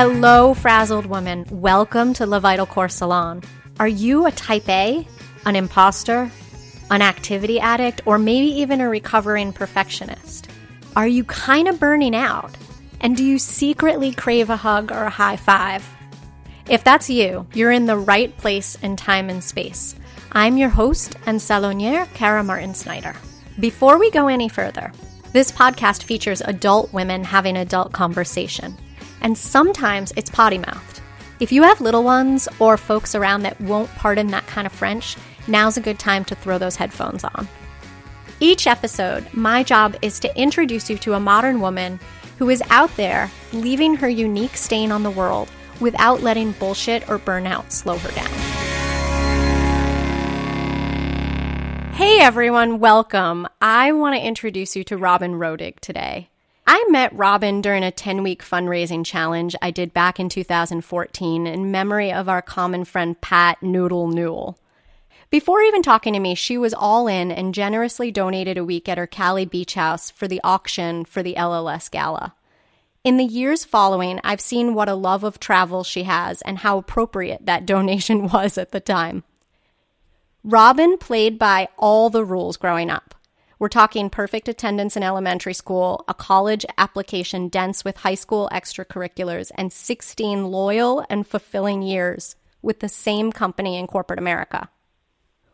Hello, frazzled woman. Welcome to Le Vital Core Salon. Are you a type A, an imposter, an activity addict, or maybe even a recovering perfectionist? Are you kind of burning out? And do you secretly crave a hug or a high five? If that's you, you're in the right place in time and space. I'm your host and saloniere, Kara Martin Snyder. Before we go any further, this podcast features adult women having adult conversation, and sometimes it's potty mouthed. If you have little ones or folks around that won't pardon that kind of French, now's a good time to throw those headphones on. Each episode, my job is to introduce you to a modern woman who is out there leaving her unique stain on the world without letting bullshit or burnout slow her down. Hey everyone, welcome. I want to introduce you to Robin Rodig today. I met Robin during a 10 week fundraising challenge I did back in 2014 in memory of our common friend Pat Noodle Newell. Before even talking to me, she was all in and generously donated a week at her Cali beach house for the auction for the LLS gala. In the years following, I've seen what a love of travel she has and how appropriate that donation was at the time. Robin played by all the rules growing up. We're talking perfect attendance in elementary school, a college application dense with high school extracurriculars, and 16 loyal and fulfilling years with the same company in corporate America.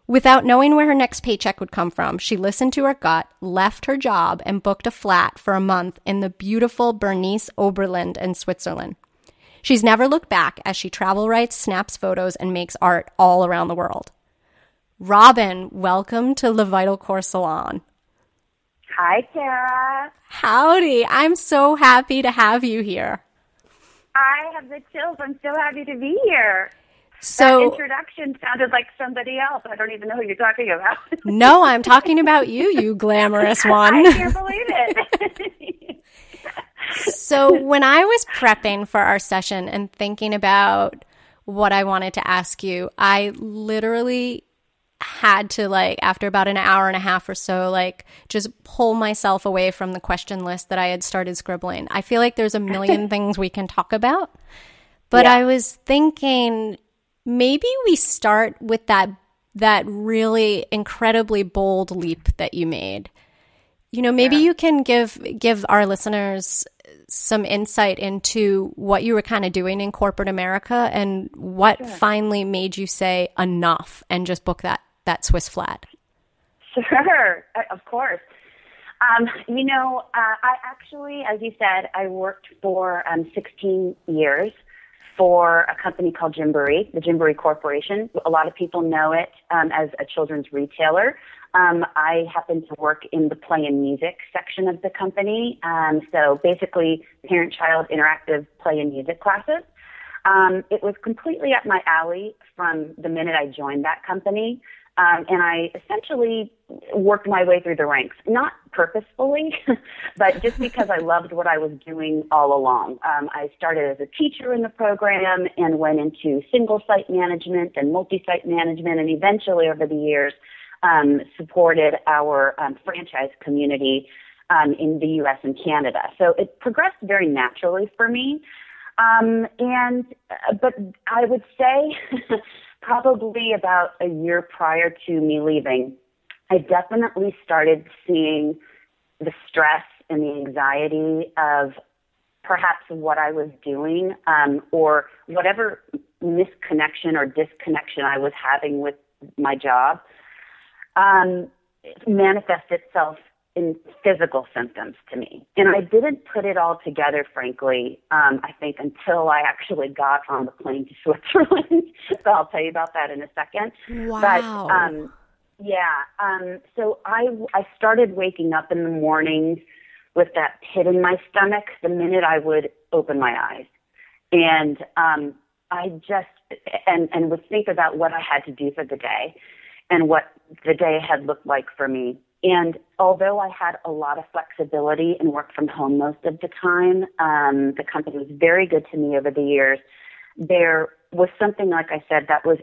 Without knowing where her next paycheck would come from, she listened to her gut, left her job, and booked a flat for a month in the beautiful Bernese Oberland in Switzerland. She's never looked back as she travel writes, snaps photos, and makes art all around the world. Robin, welcome to Le Vital Core Salon. Hi, Kara. Howdy. I'm so happy to have you here. I have the chills. I'm so happy to be here. So, that introduction sounded like somebody else. I don't even know who you're talking about. no, I'm talking about you, you glamorous one. I can't believe it. so, when I was prepping for our session and thinking about what I wanted to ask you, I literally had to like after about an hour and a half or so like just pull myself away from the question list that I had started scribbling. I feel like there's a million things we can talk about. But yeah. I was thinking maybe we start with that that really incredibly bold leap that you made. You know, maybe yeah. you can give give our listeners some insight into what you were kind of doing in corporate America and what sure. finally made you say enough and just book that that Swiss flat? Sure, of course. Um, you know, uh, I actually, as you said, I worked for um, 16 years for a company called Gymboree, the Gymboree Corporation. A lot of people know it um, as a children's retailer. Um, I happen to work in the play and music section of the company. Um, so basically, parent-child interactive play and music classes. Um, it was completely up my alley from the minute I joined that company. Um, and I essentially worked my way through the ranks, not purposefully, but just because I loved what I was doing all along. Um, I started as a teacher in the program and went into single site management and multi site management, and eventually over the years um, supported our um, franchise community um, in the U.S. and Canada. So it progressed very naturally for me. Um, and uh, but I would say probably about a year prior to me leaving, I definitely started seeing the stress and the anxiety of perhaps what I was doing um, or whatever misconnection or disconnection I was having with my job um, manifest itself in physical symptoms to me. And I didn't put it all together, frankly, um, I think until I actually got on the plane to Switzerland. so I'll tell you about that in a second. Wow. But, um, yeah, um, so I, I started waking up in the mornings with that pit in my stomach the minute I would open my eyes. And um, I just, and, and would think about what I had to do for the day and what the day had looked like for me and although I had a lot of flexibility and worked from home most of the time, um, the company was very good to me over the years. There was something, like I said, that was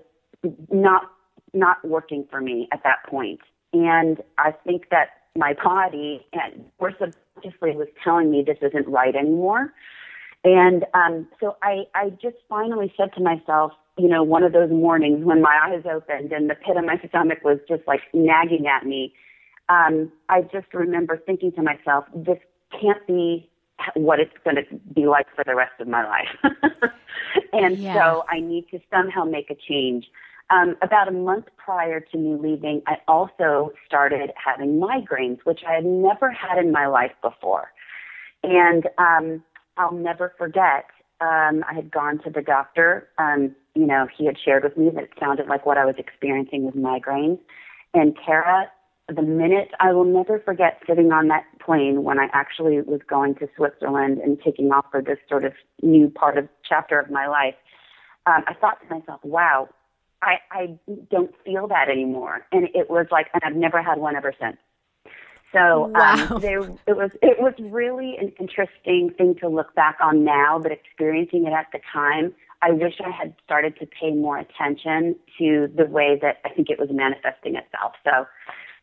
not not working for me at that point. and I think that my body and or subconsciously was telling me this isn't right anymore. And um, so I, I just finally said to myself, you know, one of those mornings when my eyes opened and the pit of my stomach was just like nagging at me, um, I just remember thinking to myself, this can't be what it's going to be like for the rest of my life. and yeah. so I need to somehow make a change. Um, about a month prior to me leaving, I also started having migraines, which I had never had in my life before. And um, I'll never forget, um, I had gone to the doctor. Um, you know, he had shared with me that it sounded like what I was experiencing was migraines. And Kara, the minute I will never forget sitting on that plane when I actually was going to Switzerland and taking off for this sort of new part of chapter of my life, um, I thought to myself, wow, I, I don't feel that anymore. And it was like, and I've never had one ever since. So um, wow. um, there, it was it was really an interesting thing to look back on now, but experiencing it at the time, I wish I had started to pay more attention to the way that I think it was manifesting itself. So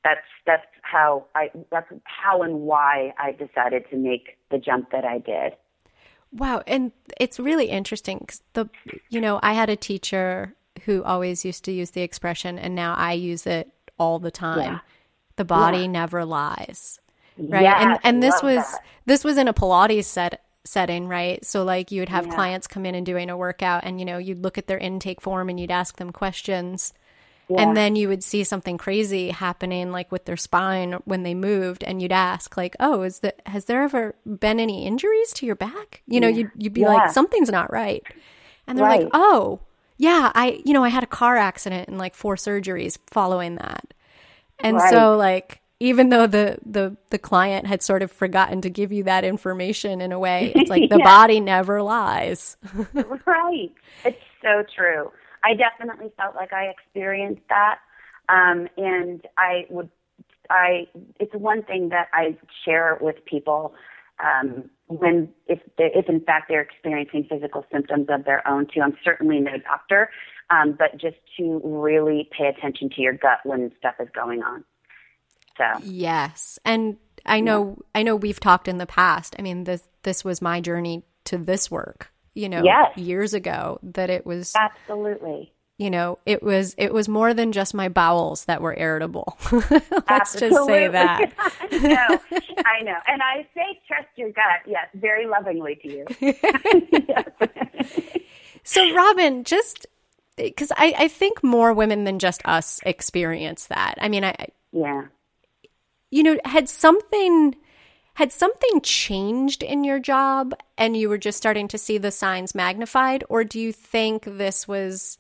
that's that's how I that's how and why I decided to make the jump that I did. Wow, and it's really interesting because the you know I had a teacher who always used to use the expression, and now I use it all the time. Yeah. The body yeah. never lies, right? Yes, and and this was that. this was in a Pilates set setting, right? So like you would have yeah. clients come in and doing a workout, and you know you'd look at their intake form and you'd ask them questions. Yeah. And then you would see something crazy happening, like with their spine when they moved, and you'd ask, like, "Oh, is that has there ever been any injuries to your back?" You know, you'd you'd be yeah. like, "Something's not right," and they're right. like, "Oh, yeah, I, you know, I had a car accident and like four surgeries following that. And right. so like even though the, the the client had sort of forgotten to give you that information in a way, it's like the yeah. body never lies. right. It's so true. I definitely felt like I experienced that. Um, and I would I it's one thing that I share with people um, when if they, if in fact they're experiencing physical symptoms of their own too. I'm certainly no doctor, um, but just to really pay attention to your gut when stuff is going on. So yes, and I know yeah. I know we've talked in the past. I mean this this was my journey to this work. You know, yes. years ago that it was absolutely. you know it was it was more than just my bowels that were irritable. Let's Absolutely. just say that. I know. I know. And I say trust your gut. Yes very lovingly to you. So Robin just because I, I think more women than just us experience that. I mean I yeah. you know had something had something changed in your job and you were just starting to see the signs magnified or do you think this was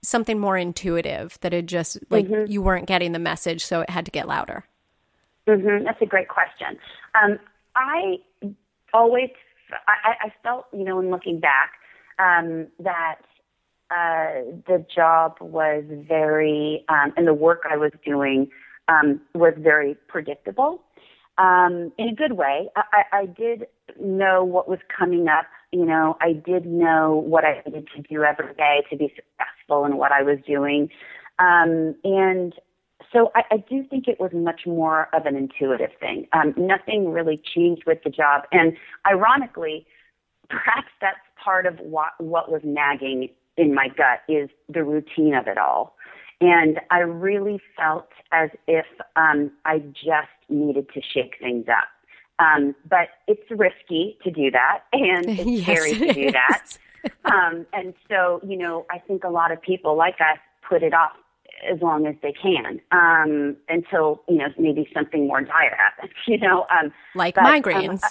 something more intuitive that it just like mm-hmm. you weren't getting the message, so it had to get louder? Mm-hmm. That's a great question. Um, I always, I, I felt, you know, in looking back, um, that uh, the job was very, um, and the work I was doing um, was very predictable um, in a good way. I, I did know what was coming up. You know, I did know what I needed to do every day to be successful in what I was doing. Um, and so I, I do think it was much more of an intuitive thing. Um, nothing really changed with the job. And ironically, perhaps that's part of what, what was nagging in my gut is the routine of it all. And I really felt as if um, I just needed to shake things up. Um, but it's risky to do that, and it's yes, scary to do that. um, and so, you know, I think a lot of people like us put it off as long as they can um, until you know maybe something more dire happens. You know, um, like but, um, migraines.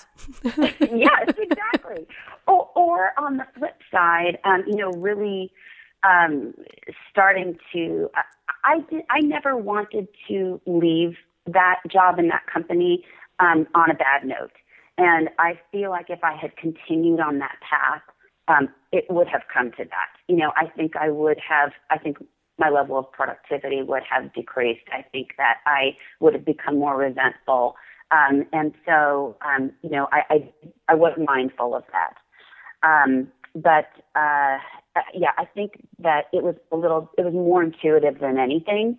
Um, yes, exactly. or, or on the flip side, um, you know, really um, starting to. I did. I never wanted to leave that job in that company um, on a bad note, and I feel like if I had continued on that path, um, it would have come to that. You know, I think I would have. I think my level of productivity would have decreased. I think that I would have become more resentful. Um, and so, um, you know, I, I, I was mindful of that. Um, but uh, yeah, I think that it was a little, it was more intuitive than anything.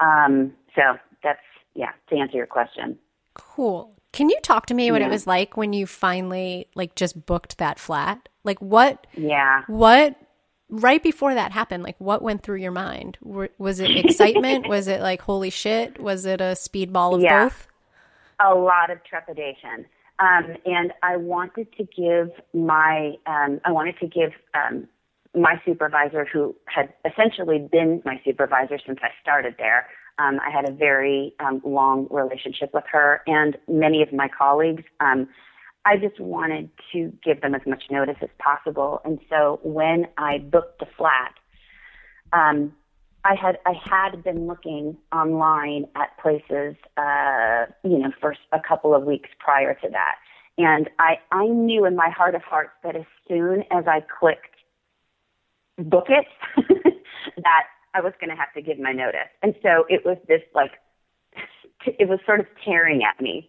Um, so that's, yeah, to answer your question. Cool. Can you talk to me what Yeah. it was like when you finally like just booked that flat? Like what Yeah. what right before that happened, like what went through your mind? Was it excitement? was it like holy shit? Was it a speedball of Yeah. both? a lot of trepidation. Um, and I wanted to give my, um, I wanted to give um, my supervisor, who had essentially been my supervisor since I started there. Um, I had a very um, long relationship with her and many of my colleagues. Um, I just wanted to give them as much notice as possible. And so when I booked the flat, um, I had I had been looking online at places, uh, you know, for a couple of weeks prior to that, and I I knew in my heart of hearts that as soon as I clicked book it, that I was going to have to give my notice, and so it was this like it was sort of tearing at me,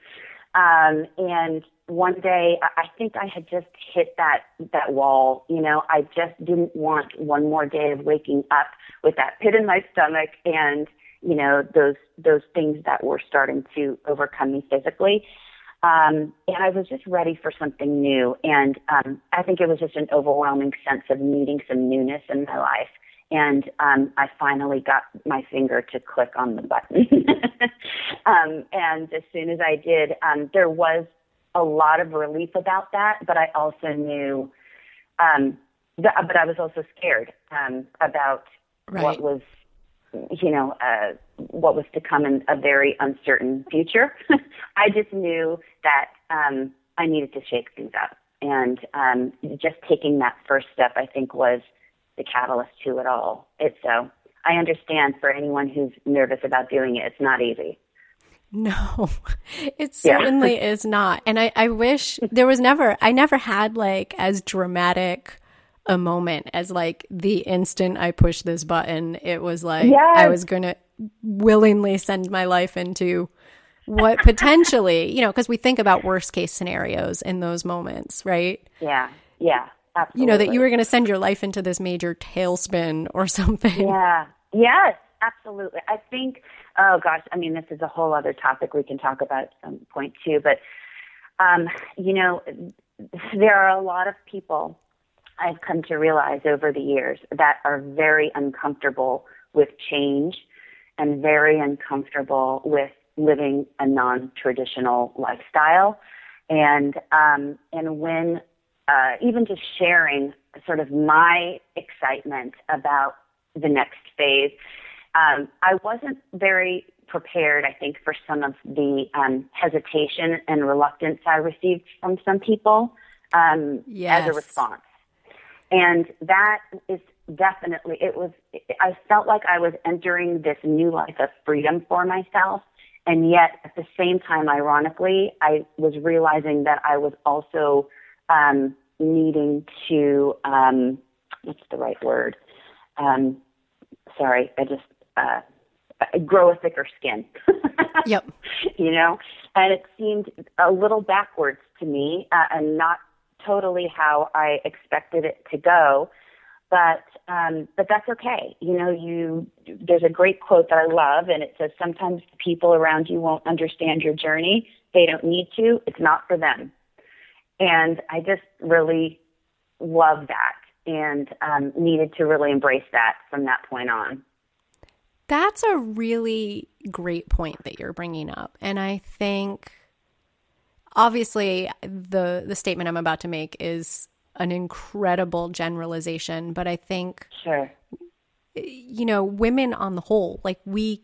um, and one day I think I had just hit that that wall. You know, I just didn't want one more day of waking up with that pit in my stomach and you know those those things that were starting to overcome me physically. Um, and I was just ready for something new. And um, I think it was just an overwhelming sense of needing some newness in my life. And um, I finally got my finger to click on the button. um, and as soon as I did, um, there was a lot of relief about that, but I also knew, um, that, but I was also scared um, about Right. what was, you know, uh, what was to come in a very uncertain future. I just knew that um, I needed to shake things up, and um, just taking that first step, I think, was the catalyst to it all. It's so. I understand for anyone who's nervous about doing it, it's not easy. No, it Yeah. certainly is not. And I, I wish there was never, I never had like as dramatic a moment as like the instant I pushed this button. It was like I was going to willingly send my life into what potentially, you know, because we think about worst case scenarios in those moments, right? Yeah, yeah, absolutely. You know, that you were going to send your life into this major tailspin or something. Yeah. Yes, absolutely. I think, oh gosh, I mean, this is a whole other topic we can talk about at some point too, but, um, you know, there are a lot of people I've come to realize over the years that are very uncomfortable with change and very uncomfortable with living a non-traditional lifestyle. And, um, and when, uh, even just sharing sort of my excitement about the next phase. Um, I wasn't very prepared, I think, for some of the um, hesitation and reluctance I received from some people um, as a response. And that is definitely, it was, I felt like I was entering this new life of freedom for myself. And yet, at the same time, ironically, I was realizing that I was also um, needing to, um, what's the right word? Um, sorry, I just uh, grow a thicker skin. Yep. you know, and it seemed a little backwards to me, uh, and not totally how I expected it to go. But um, but that's okay. You know, you there's a great quote that I love, and it says, "Sometimes the people around you won't understand your journey. They don't need to. It's not for them." And I just really love that and um, needed to really embrace that from that point on. That's a really great point that you're bringing up. And I think obviously the the statement I'm about to make is an incredible generalization, but I think Sure. you know, women on the whole, like we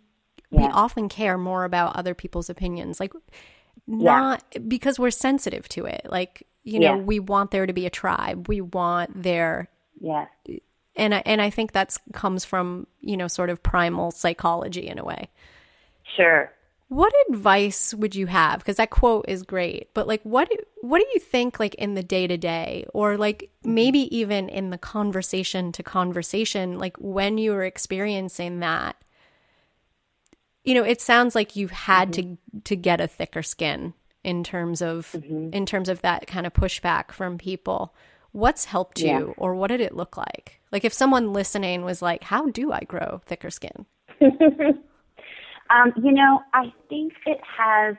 we often care more about other people's opinions. Like not because we're sensitive to it. Like, you know, Yeah. we want there to be a tribe. We want there Yeah. and I, and I think that's comes from, you know, sort of primal psychology in a way. Sure. What advice would you have? Because that quote is great, but like, what what do you think, like in the day to day, or like mm-hmm. maybe even in the conversation to conversation, like when you were experiencing that? You know, it sounds like you've had to to get a thicker skin in terms of in terms of that kind of pushback from people. What's helped Yeah. you, or what did it look like? Like, if someone listening was like, "How do I grow thicker skin?" Um, you know, I think it has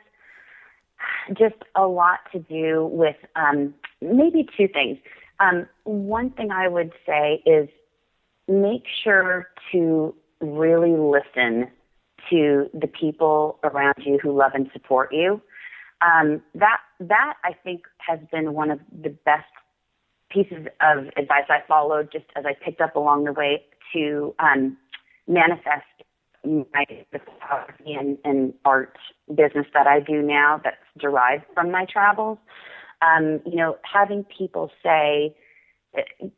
just a lot to do with um, maybe two things. Um, one thing I would say is make sure to really listen to the people around you who love and support you. Um, that that I think has been one of the best pieces of advice I followed just as I picked up along the way to um, manifest my photography and, and art business that I do now that's derived from my travels. Um, you know, having people say,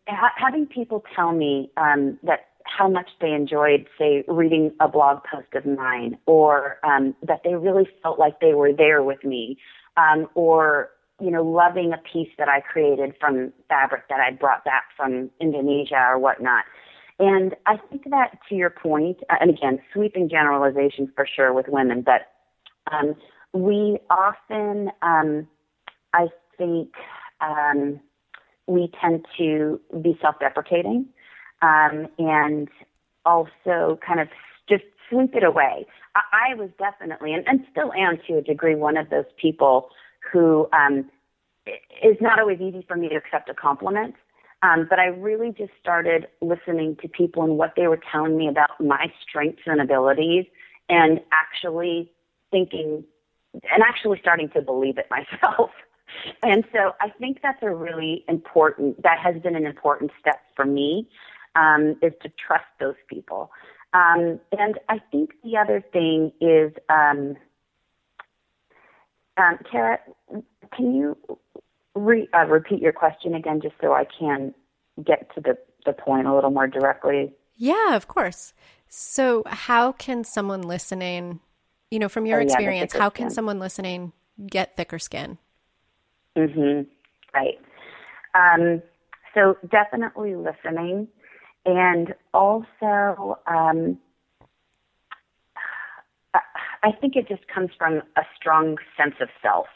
ha- having people tell me um, that how much they enjoyed, say, reading a blog post of mine, or um, that they really felt like they were there with me, um, or you know, loving a piece that I created from fabric that I brought back from Indonesia or whatnot. And I think that to your uh, and again, sweeping generalizations for sure with women, but um, we often, um, I think, um, we tend to be self-deprecating um, and also kind of just sweep it away. I, I was definitely, and, and still am to a degree, one of those people who um, is not always easy for me to accept a compliment. Um, but I really just started listening to people and what they were telling me about my strengths and abilities and actually thinking and actually starting to believe it myself. and so I think that's a really important, that has been an important step for me, um, is to trust those people. Um, and I think the other thing is, um, um, Kara, can you re, uh, repeat your question again, just so I can get to the, the point a little more directly? Yeah, of course. So, how can someone listening, you know, from your oh, yeah, experience, how can skin. someone listening get thicker skin? Mm-hmm. Right. Um, so, definitely listening. And also, um, I think it just comes from a strong sense of self.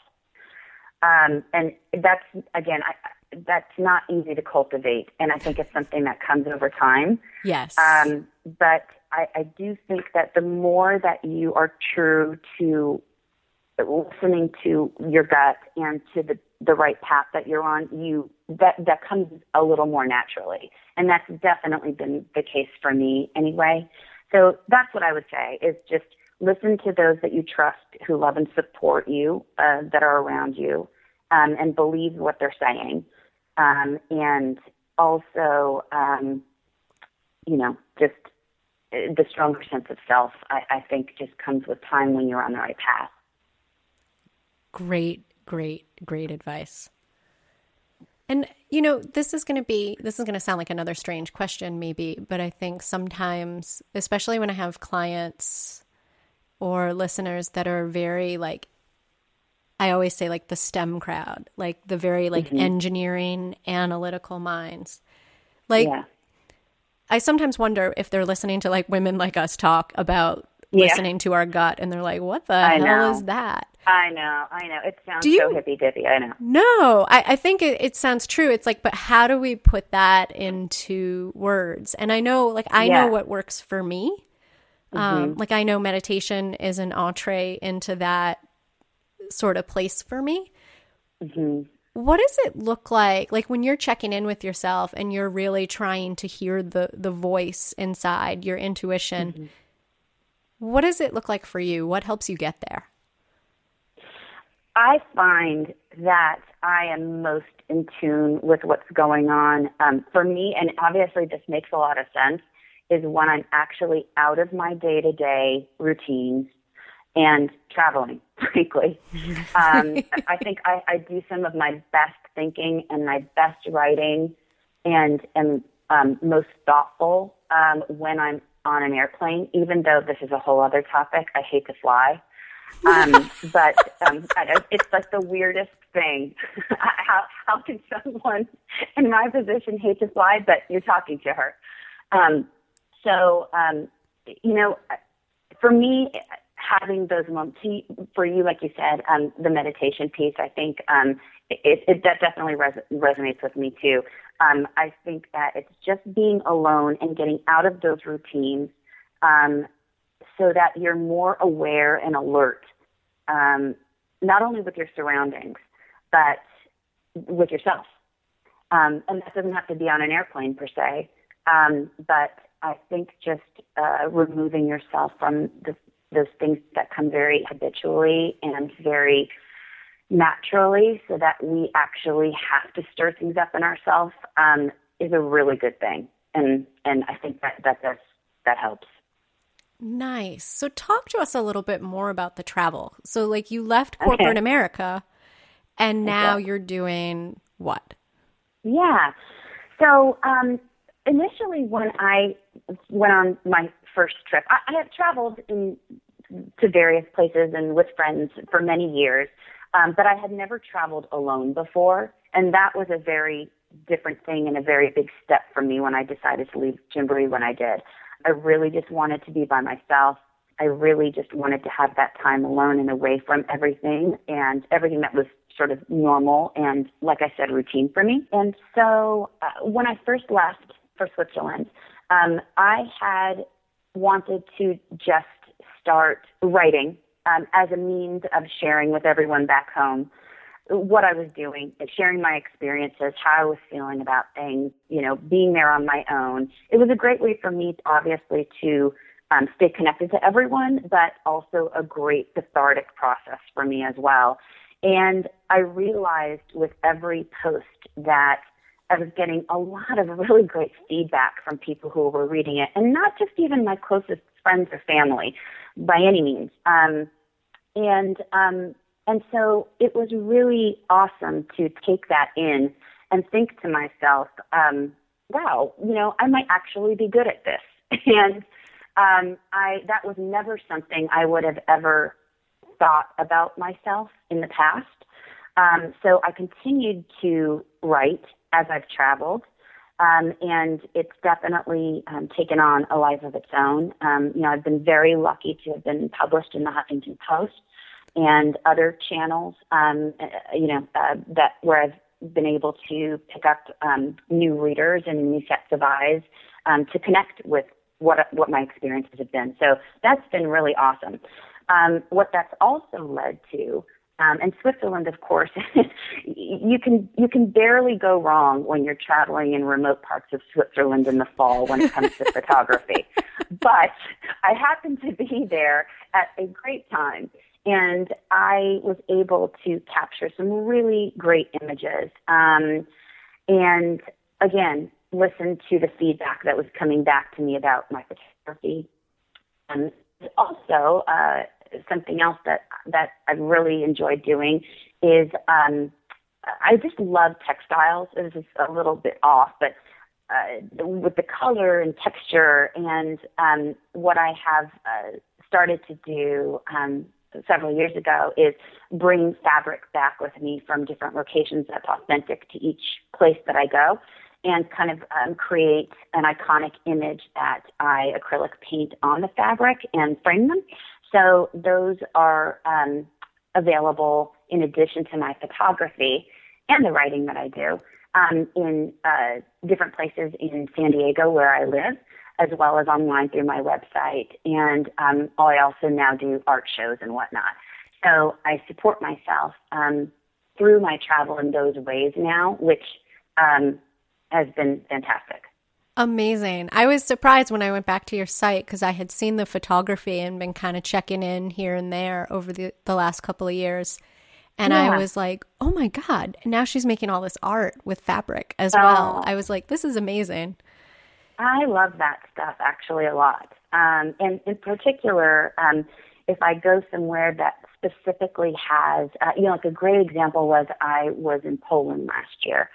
Um, and that's, again, I, that's not easy to cultivate. And I think it's something that comes over time. Yes. Um, but I, I do think that the more that you are true to listening to your gut and to the, the right path that you're on, you that that comes a little more naturally. And that's definitely been the case for me anyway. So that's what I would say is just listen to those that you trust who love and support you, uh, that are around you, um, and believe what they're saying. Um, and also, um, you know, just uh, the stronger sense of self, I, I think, just comes with time when you're on the right path. Great, great, great advice. And, you know, this is going to be, this is going to sound like another strange question, maybe, but I think sometimes, especially when I have clients or listeners that are very like I always say like the STEM crowd, like the very like mm-hmm. engineering analytical minds. Like yeah. I sometimes wonder if they're listening to like women like us talk about yeah. listening to our gut and they're like, What the I hell know. is that? I know, I know. It sounds you, so hippy dippy, I know. No, I, I think it, it, sounds true. It's like, but how do we put that into words? And I know like I yeah. know what works for me. Um, mm-hmm. Um, like I know meditation is an entree into that sort of place for me. Mm-hmm. What does it look like, like when you're checking in with yourself and you're really trying to hear the the voice inside, your intuition? Mm-hmm. What does it look like for you? What helps you get there? I find that I am most in tune with what's going on um, for me, and obviously this makes a lot of sense is when I'm actually out of my day to day routines and traveling, frankly. Um, I think I, I do some of my best thinking and my best writing and am um, most thoughtful um, when I'm on an airplane, even though this is a whole other topic. I hate to fly. Um, but um, it's like the weirdest thing. how, how can someone in my position hate to fly, but you're talking to her? Um, so, um, you know, for me, having those moments for you, like you said, um, the meditation piece, I think um, it, it that definitely res- resonates with me too. Um, I think that it's just being alone and getting out of those routines, um, so that you're more aware and alert. Um, not only with your surroundings, but with yourself. Um, and that doesn't have to be on an airplane per se, um, but I think just uh, removing yourself from the, those things that come very habitually and very naturally, so that we actually have to stir things up in ourselves, um, is a really good thing. And and I think that that does that helps. Nice. So talk to us a little bit more about the travel. So like you left corporate okay. America and now okay. you're doing what? Yeah. So um, initially, when I went on my first trip, I, I had traveled in, to various places and with friends for many years, um, but I had never traveled alone before, and that was a very different thing and a very big step for me when I decided to leave Gymboree when I did. I really just wanted to be by myself. I really just wanted to have that time alone and away from everything and everything that was sort of normal and, like I said, routine for me. And so uh, when I first left for Switzerland, um, I had wanted to just start writing um, as a means of sharing with everyone back home what I was doing, sharing my experiences, how I was feeling about things, you know, being there on my own. It was a great way for me, obviously, to um, stay connected to everyone, but also a great cathartic process for me as well. And I realized with every post that I was getting a lot of really great feedback from people who were reading it, and not just even my closest friends or family by any means. Um, and um, and so it was really awesome to take that in and think to myself, um, wow, you know, I might actually be good at this. and um, I that was never something I would have ever thought about myself in the past. Um, so I continued to write as I've traveled. Um, and it's definitely um, taken on a life of its own. Um, you know, I've been very lucky to have been published in the Huffington Post and other channels. Um, you know, uh, that where I've been able to pick up um, new readers and new sets of eyes um, to connect with what what my experiences have been. So that's been really awesome. Um, what that's also led to, um, and Switzerland, of course, you can you can barely go wrong when you're traveling in remote parts of Switzerland in the fall when it comes to photography. But I happened to be there at a great time, and I was able to capture some really great images. Um, and again, listen to the feedback that was coming back to me about my photography. And also, uh, something else that that I've really enjoyed doing is um, I just love textiles. This is a little bit off, but uh, with the color and texture and um, what I have uh, started to do um, several years ago is bring fabric back with me from different locations that's authentic to each place that I go and kind of um, create an iconic image that I acrylic paint on the fabric and frame them. So those are um, available in addition to my photography and the writing that I do um, in uh, different places in San Diego where I live, as well as online through my website. And um, I also now do art shows and whatnot. So I support myself um, through my travel in those ways now, which um, has been fantastic. Amazing. I was surprised when I went back to your site because I had seen the photography and been kind of checking in here and there over the, the last couple of years. And yeah. I was like, oh my God. And now she's making all this art with fabric as oh. well. I was like, this is amazing. I love that stuff actually a lot. Um, and in particular, um, if I go somewhere that specifically has, uh, you know, like a great example was I was in Poland last year.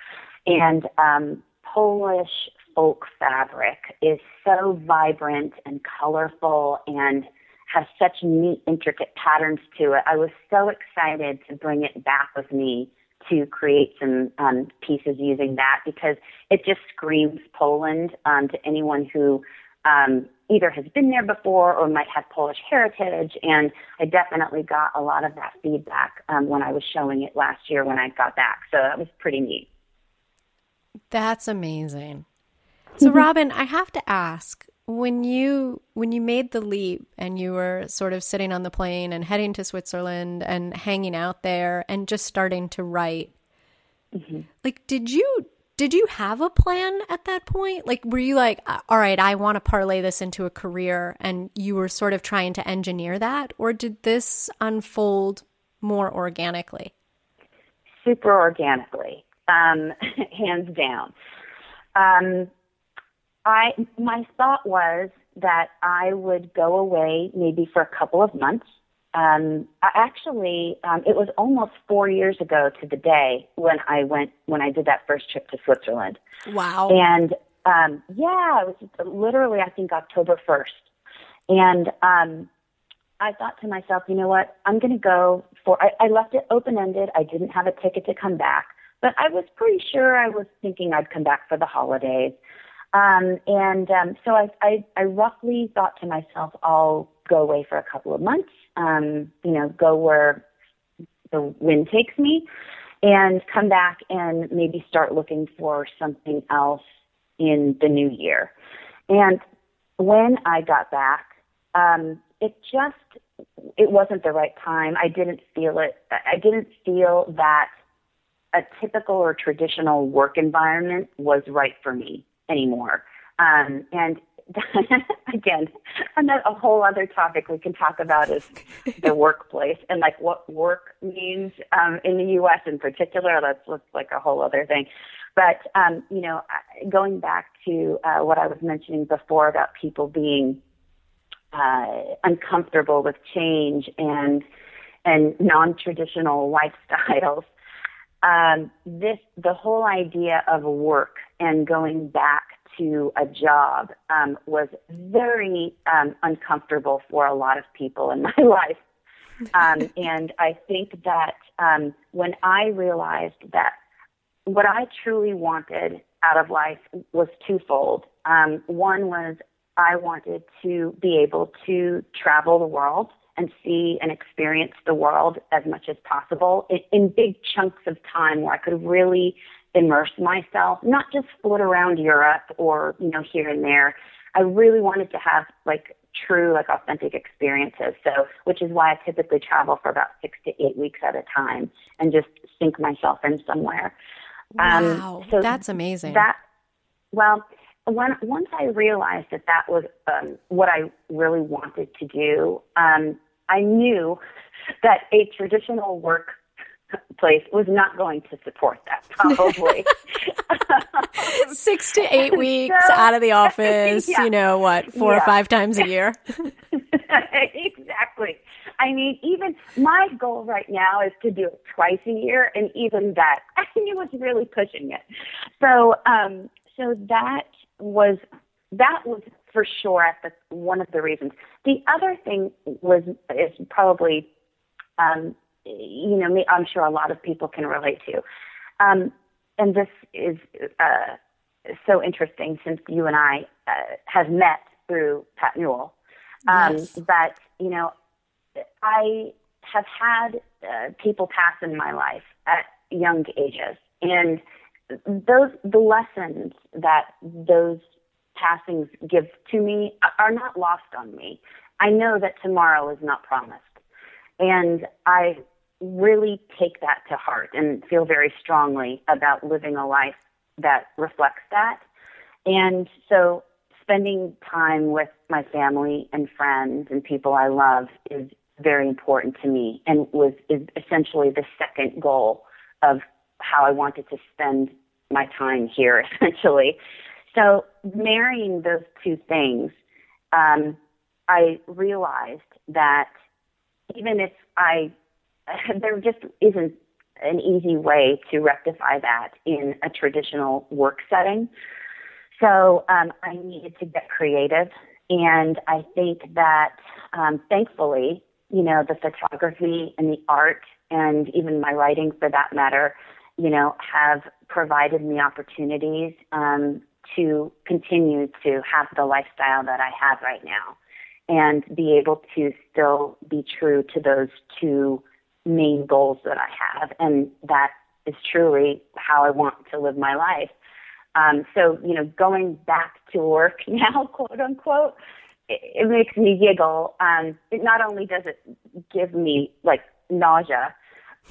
And um, Polish folk fabric is so vibrant and colorful and has such neat, intricate patterns to it. I was so excited to bring it back with me to create some um, pieces using that because it just screams Poland um, to anyone who um, either has been there before or might have Polish heritage. And I definitely got a lot of that feedback um, when I was showing it last year when I got back. So that was pretty neat. That's amazing. So, Robin, I have to ask when you when you made the leap and you were sort of sitting on the plane and heading to Switzerland and hanging out there and just starting to write, mm-hmm. like did you did you have a plan at that point? Like were you like, all right, I want to parlay this into a career and you were sort of trying to engineer that or did this unfold more organically? Super organically. Um, hands down. Um, I my thought was that I would go away maybe for a couple of months. Um, I actually, um, it was almost four years ago to the day when I went when I did that first trip to Switzerland. Wow! And um, yeah, it was literally I think October first, and um, I thought to myself, you know what? I'm going to go for. I, I left it open ended. I didn't have a ticket to come back, but I was pretty sure I was thinking I'd come back for the holidays. Um, and um, so I, I, I roughly thought to myself, I'll go away for a couple of months, um, you know, go where the wind takes me, and come back and maybe start looking for something else in the new year. And when I got back, um, it just it wasn't the right time. I didn't feel it. I didn't feel that a typical or traditional work environment was right for me anymore. Um, and again, another, a whole other topic we can talk about is the workplace and like what work means um, in the U.S. in particular. That's, that's like a whole other thing. But um, you know, going back to uh, what I was mentioning before about people being uh, uncomfortable with change and and non-traditional lifestyles um, this the whole idea of work and going back to a job um, was very um, uncomfortable for a lot of people in my life. Um, and I think that um, when I realized that what I truly wanted out of life was twofold. Um, one was I wanted to be able to travel the world and see and experience the world as much as possible in, in big chunks of time where I could really immerse myself, not just float around Europe or, you know, here and there. I really wanted to have like true, like authentic experiences. So, which is why I typically travel for about six to eight weeks at a time and just sink myself in somewhere. Um, wow. Um, so that's amazing. That, well, when once I realized that that was um, what I really wanted to do, um, I knew that a traditional work place was not going to support that probably six to eight weeks so, out of the office yeah. you know what four yeah. or five times a year exactly i mean even my goal right now is to do it twice a year and even that i think it was really pushing it so um so that was that was for sure at the one of the reasons. The other thing was is probably, um, you know, me. I'm sure a lot of people can relate to, um, and this is uh, so interesting since you and I uh, have met through Pat Newell. Um, yes. But you know, I have had uh, people pass in my life at young ages, and those the lessons that those passings give to me are not lost on me. I know that tomorrow is not promised. And I really take that to heart and feel very strongly about living a life that reflects that. And so spending time with my family and friends and people I love is very important to me and was is essentially the second goal of how I wanted to spend my time here, essentially. So marrying those two things, um, I realized that even if I, there just isn't an easy way to rectify that in a traditional work setting. So um, I needed to get creative. And I think that um, thankfully, you know, the photography and the art and even my writing for that matter you know, have provided me opportunities um, to continue to have the lifestyle that I have right now and be able to still be true to those two main goals that I have. And that is truly how I want to live my life. Um, so, you know, going back to work now, quote unquote, it, it makes me giggle. Um, it not only does it give me like nausea,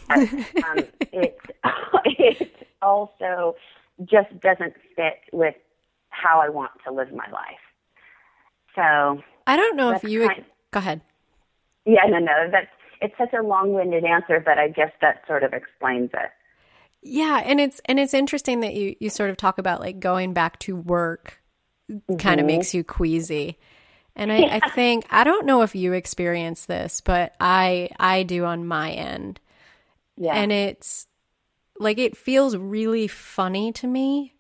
but, um, it, it also just doesn't fit with how I want to live my life. So I don't know if you kind, go ahead. Yeah, no, no, that's it's such a long-winded answer, but I guess that sort of explains it. Yeah, and it's and it's interesting that you you sort of talk about like going back to work mm-hmm. kind of makes you queasy. And I, yeah. I think I don't know if you experience this, but I I do on my end. Yeah. And it's like it feels really funny to me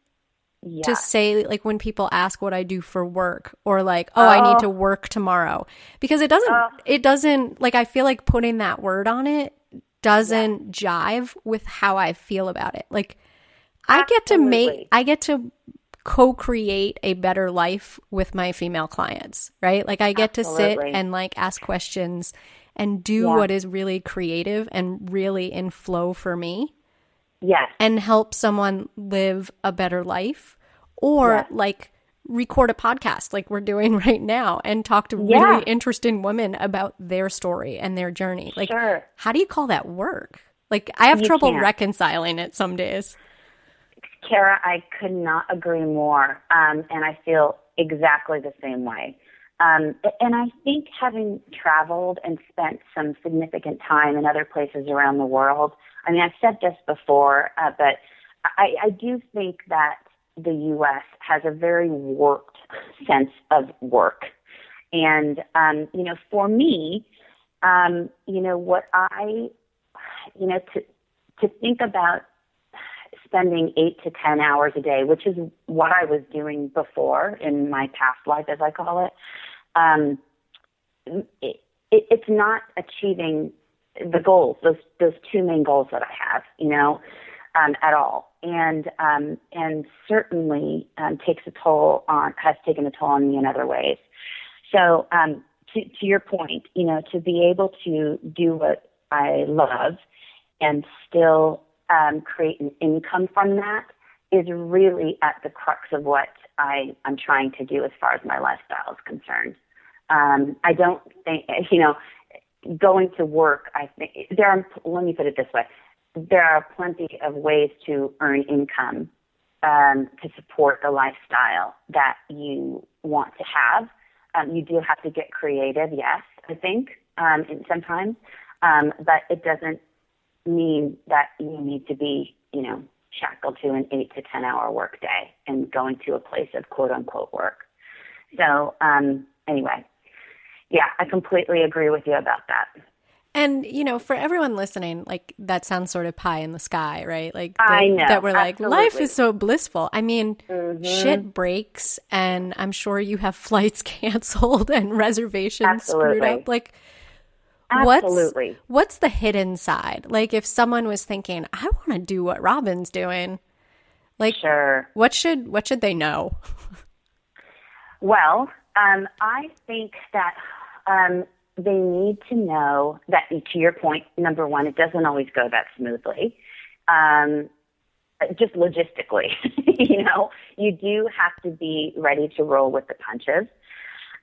yeah. to say like when people ask what I do for work or like oh, oh. I need oh. to work tomorrow because it doesn't oh. it doesn't like I feel like putting that word on it doesn't yeah. jive with how I feel about it. Like I get to make I get to co-create a better life with my female clients, right? Like I get Absolutely. to sit and like ask questions and do yeah. what is really creative and really in flow for me. Yes. And help someone live a better life or yes. like record a podcast like we're doing right now and talk to yeah. really interesting women about their story and their journey. Like, sure. how do you call that work? Like, I have you trouble can't. reconciling it some days. Kara, I could not agree more. Um, and I feel exactly the same way. Um, and I think having traveled and spent some significant time in other places around the world, I mean, I've said this before, uh, but I, I do think that the U.S. has a very warped sense of work. And, um, you know, for me, um, you know, what I, you know, to, to think about spending eight to 10 hours a day, which is what I was doing before in my past life, as I call it, um, it, it, it's not achieving the goals, those, those two main goals that I have, you know, um, at all. And, um, and certainly um, takes a toll on, has taken a toll on me in other ways. So, um, to, to your point, you know, to be able to do what I love and still um, create an income from that is really at the crux of what I, I'm trying to do as far as my lifestyle is concerned. Um, I don't think, you know, going to work, I think there are, let me put it this way. There are plenty of ways to earn income um, to support the lifestyle that you want to have. Um, you do have to get creative, yes, I think, um, sometimes, um, but it doesn't mean that you need to be, you know, shackled to an eight to 10 hour workday and going to a place of quote unquote work. So, um, anyway, yeah, I completely agree with you about that. And you know, for everyone listening, like that sounds sort of pie in the sky, right? Like the, I know that we're absolutely. like life is so blissful. I mean, mm-hmm. shit breaks, and I'm sure you have flights canceled and reservations absolutely. screwed up. Like, Absolutely. What's, what's the hidden side? Like if someone was thinking, I want to do what Robin's doing, like sure. what should what should they know? well, um, I think that um, they need to know that to your point, number one, it doesn't always go that smoothly. Um, just logistically, you know, you do have to be ready to roll with the punches.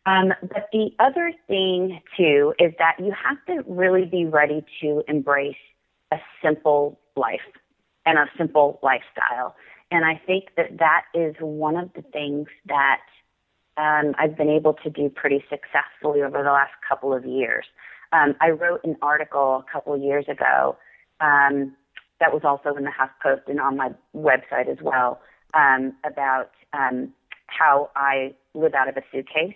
Um, but the other thing too is that you have to really be ready to embrace a simple life and a simple lifestyle. And I think that that is one of the things that um, I've been able to do pretty successfully over the last couple of years. Um, I wrote an article a couple of years ago um, that was also in the HuffPost and on my website as well um, about um, how I live out of a suitcase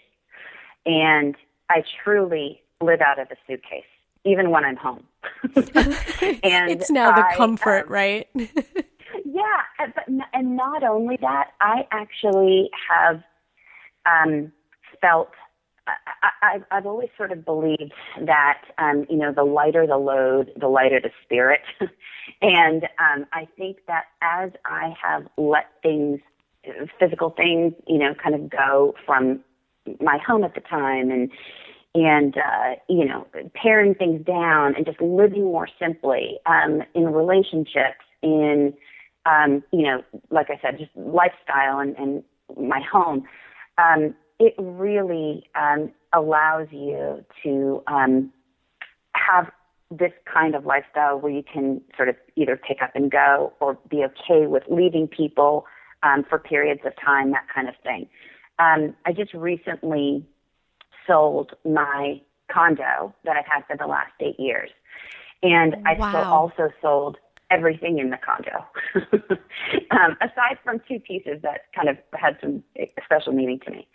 and I truly live out of a suitcase, even when I'm home. and it's now the I, comfort, um, right? yeah, but and not only that, I actually have um, felt. I, I, I've always sort of believed that um, you know the lighter the load, the lighter the spirit, and um, I think that as I have let things, physical things, you know, kind of go from my home at the time and and uh, you know paring things down and just living more simply um, in relationships in um, you know, like I said, just lifestyle and, and my home, um, it really um, allows you to um, have this kind of lifestyle where you can sort of either pick up and go or be okay with leaving people um, for periods of time, that kind of thing. Um, I just recently sold my condo that I've had for the last eight years. And I wow. still also sold everything in the condo, um, aside from two pieces that kind of had some special meaning to me.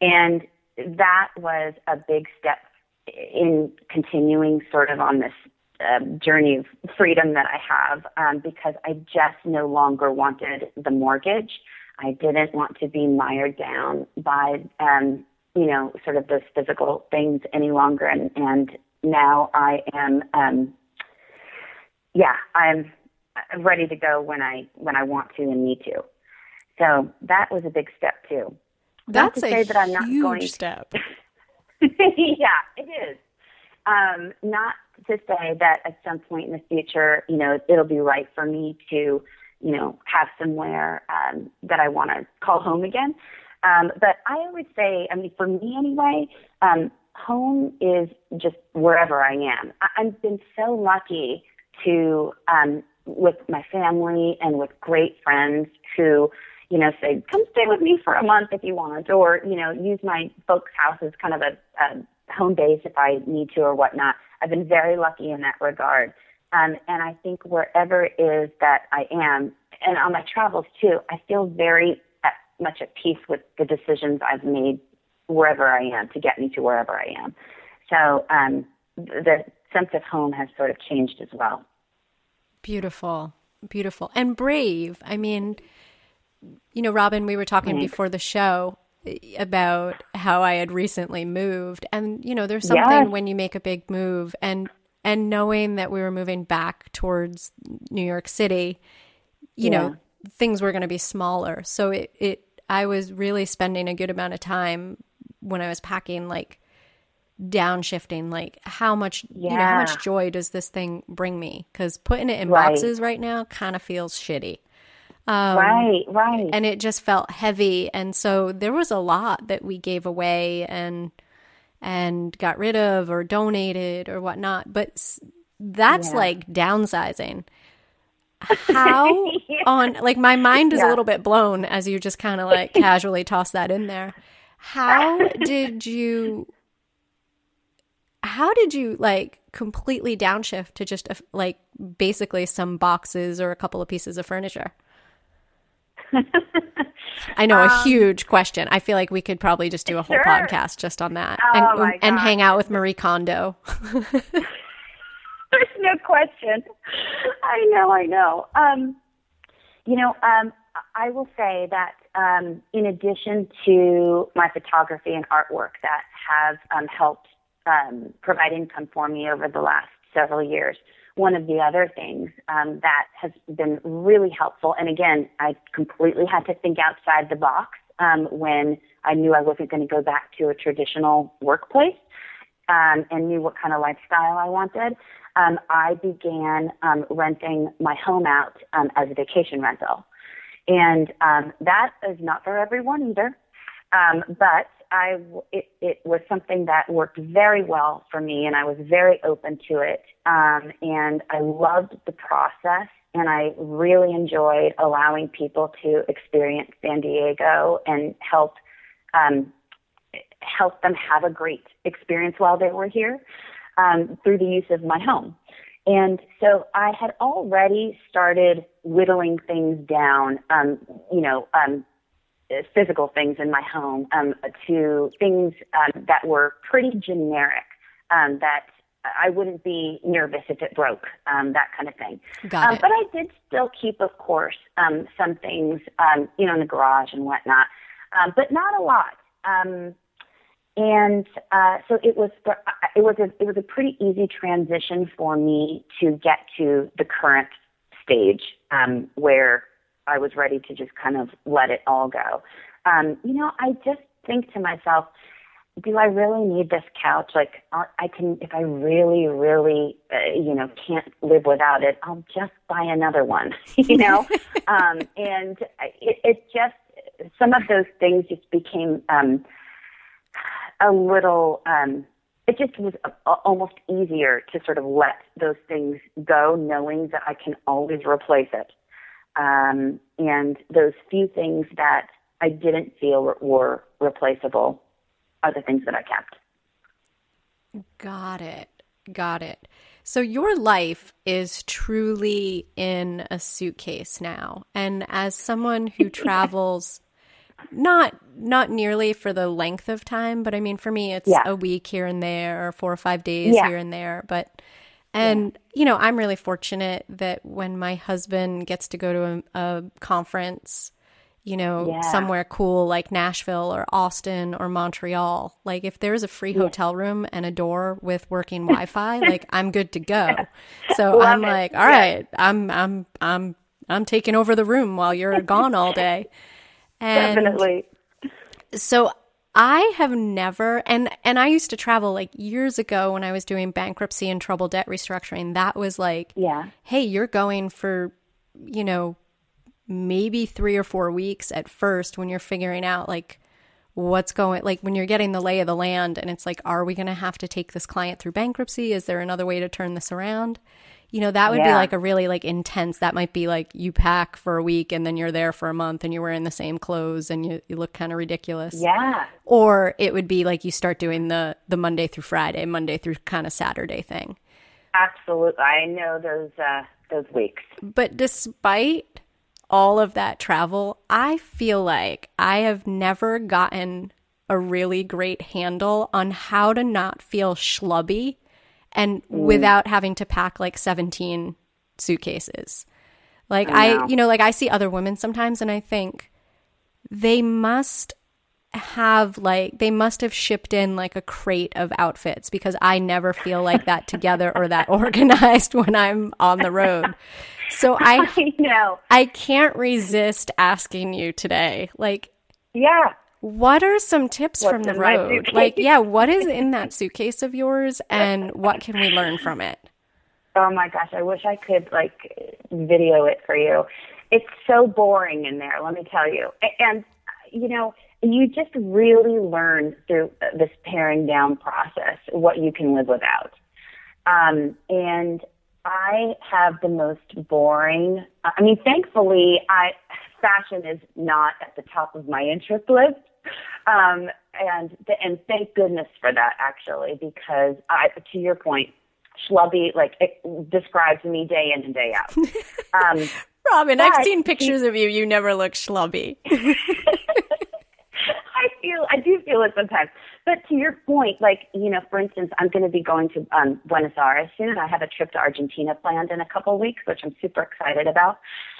And that was a big step in continuing sort of on this um, journey of freedom that I have um, because I just no longer wanted the mortgage. I didn't want to be mired down by, um, you know, sort of those physical things any longer. And, and now I am, um, yeah, I'm ready to go when I when I want to and need to. So that was a big step too. That's not to a say that I'm not huge going, step. yeah, it is. Um, not to say that at some point in the future, you know, it'll be right for me to, you know, have somewhere um, that I want to call home again. Um, but I would say, I mean, for me anyway, um, home is just wherever I am. I- I've been so lucky to, um, with my family and with great friends who, you know, say, come stay with me for a month if you want, or, you know, use my folks' house as kind of a, a home base if I need to or whatnot. I've been very lucky in that regard. Um, and I think wherever it is that I am, and on my travels too, I feel very at, much at peace with the decisions I've made wherever I am to get me to wherever I am. So um, the sense of home has sort of changed as well. Beautiful, beautiful, and brave. I mean, you know, Robin, we were talking Thanks. before the show about how I had recently moved, and you know, there's something Yes. when you make a big move, and and knowing that we were moving back towards New York City, you Yeah. know, things were going to be smaller. So it it I was really spending a good amount of time when I was packing, like downshifting, like how much you know how much joy does this thing bring me? Because putting it in Right. boxes right now kind of feels shitty. Um, right, right. and it just felt heavy and so there was a lot that we gave away and and got rid of or donated or whatnot. But that's Yeah. like downsizing. How on like my mind is a little bit blown as you just kind of like casually toss that in there. How did you how did you like completely downshift to just a, like basically some boxes or a couple of pieces of furniture I know a huge question. I feel like we could probably just do a whole Sure. podcast just on that, Oh and and hang out with Marie Kondo. There's no question. I know, I know. Um, you know, um, I will say that um, in addition to my photography and artwork that have um, helped um, provide income for me over the last several years, one of the other things um, that has been really helpful, and again, I completely had to think outside the box um, when I knew I wasn't going to go back to a traditional workplace um, and knew what kind of lifestyle I wanted, um, I began um, renting my home out um, as a vacation rental. And um, that is not for everyone either. Um, but I, it, it was something that worked very well for me, and I was very open to it. Um, and I loved the process, and I really enjoyed allowing people to experience San Diego and help um, help them have a great experience while they were here um, through the use of my home. And so I had already started whittling things down, um, you know, um, physical things in my home um, to things um, that were pretty generic um, that I wouldn't be nervous if it broke, um, that kind of thing. Got Um, it. but I did still keep, of course, um, some things, um, you know, in the garage and whatnot, um, but not a lot. Um, and uh, so it was it was a it was a pretty easy transition for me to get to the current stage um, where I was ready to just kind of let it all go. Um, you know, I just think to myself, do I really need this couch? Like, I can, if I really, really, uh, you know, can't live without it, I'll just buy another one, you know? um, and it, it just, some of those things just became um, a little, um, it just was a, almost easier to sort of let those things go, knowing that I can always replace it. Um, and those few things that I didn't feel were, were replaceable are the things that I kept. Got it. Got it. So your life is truly in a suitcase now. And as someone who travels not not nearly for the length of time, but I mean for me it's yeah. a week here and there or 4 or 5 days yeah. here and there, but and yeah. you know, I'm really fortunate that when my husband gets to go to a, a conference you know, yeah. somewhere cool like Nashville or Austin or Montreal. Like if there's a free yeah. hotel room and a door with working Wi-Fi, like I'm good to go. So Love I'm it. like, all right, I'm I'm I'm I'm taking over the room while you're gone all day. And Definitely. So I have never and and I used to travel like years ago when I was doing bankruptcy and trouble debt restructuring. That was like, yeah. Hey, you're going for, you know, maybe three or four weeks at first when you're figuring out like what's going like when you're getting the lay of the land and it's like are we going to have to take this client through bankruptcy is there another way to turn this around you know that would yeah. be like a really like intense that might be like you pack for a week and then you're there for a month and you're wearing the same clothes and you, you look kind of ridiculous. Yeah. Or it would be like you start doing the the monday through friday monday through kind of saturday thing. Absolutely i know those uh those weeks. But despite all of that travel, I feel like I have never gotten a really great handle on how to not feel schlubby and mm. without having to pack like 17 suitcases. Like I, I, you know, like I see other women sometimes and I think they must have like they must have shipped in like a crate of outfits because I never feel like that together or that organized when I'm on the road. So I, I know I can't resist asking you today. Like, yeah, what are some tips What's from the road? Like, yeah, what is in that suitcase of yours, and what can we learn from it? Oh my gosh, I wish I could like video it for you. It's so boring in there, let me tell you. And you know, you just really learn through this paring down process what you can live without. Um, and I have the most boring. I mean, thankfully, I fashion is not at the top of my interest list, um, and and thank goodness for that actually, because I, to your point, schlubby like it describes me day in and day out. Um, Robin, I've seen pictures of you. You never look schlubby. I feel I do feel it sometimes. But to your point, like you know, for instance, I'm going to be going to um, Buenos Aires soon. I have a trip to Argentina planned in a couple of weeks, which I'm super excited about.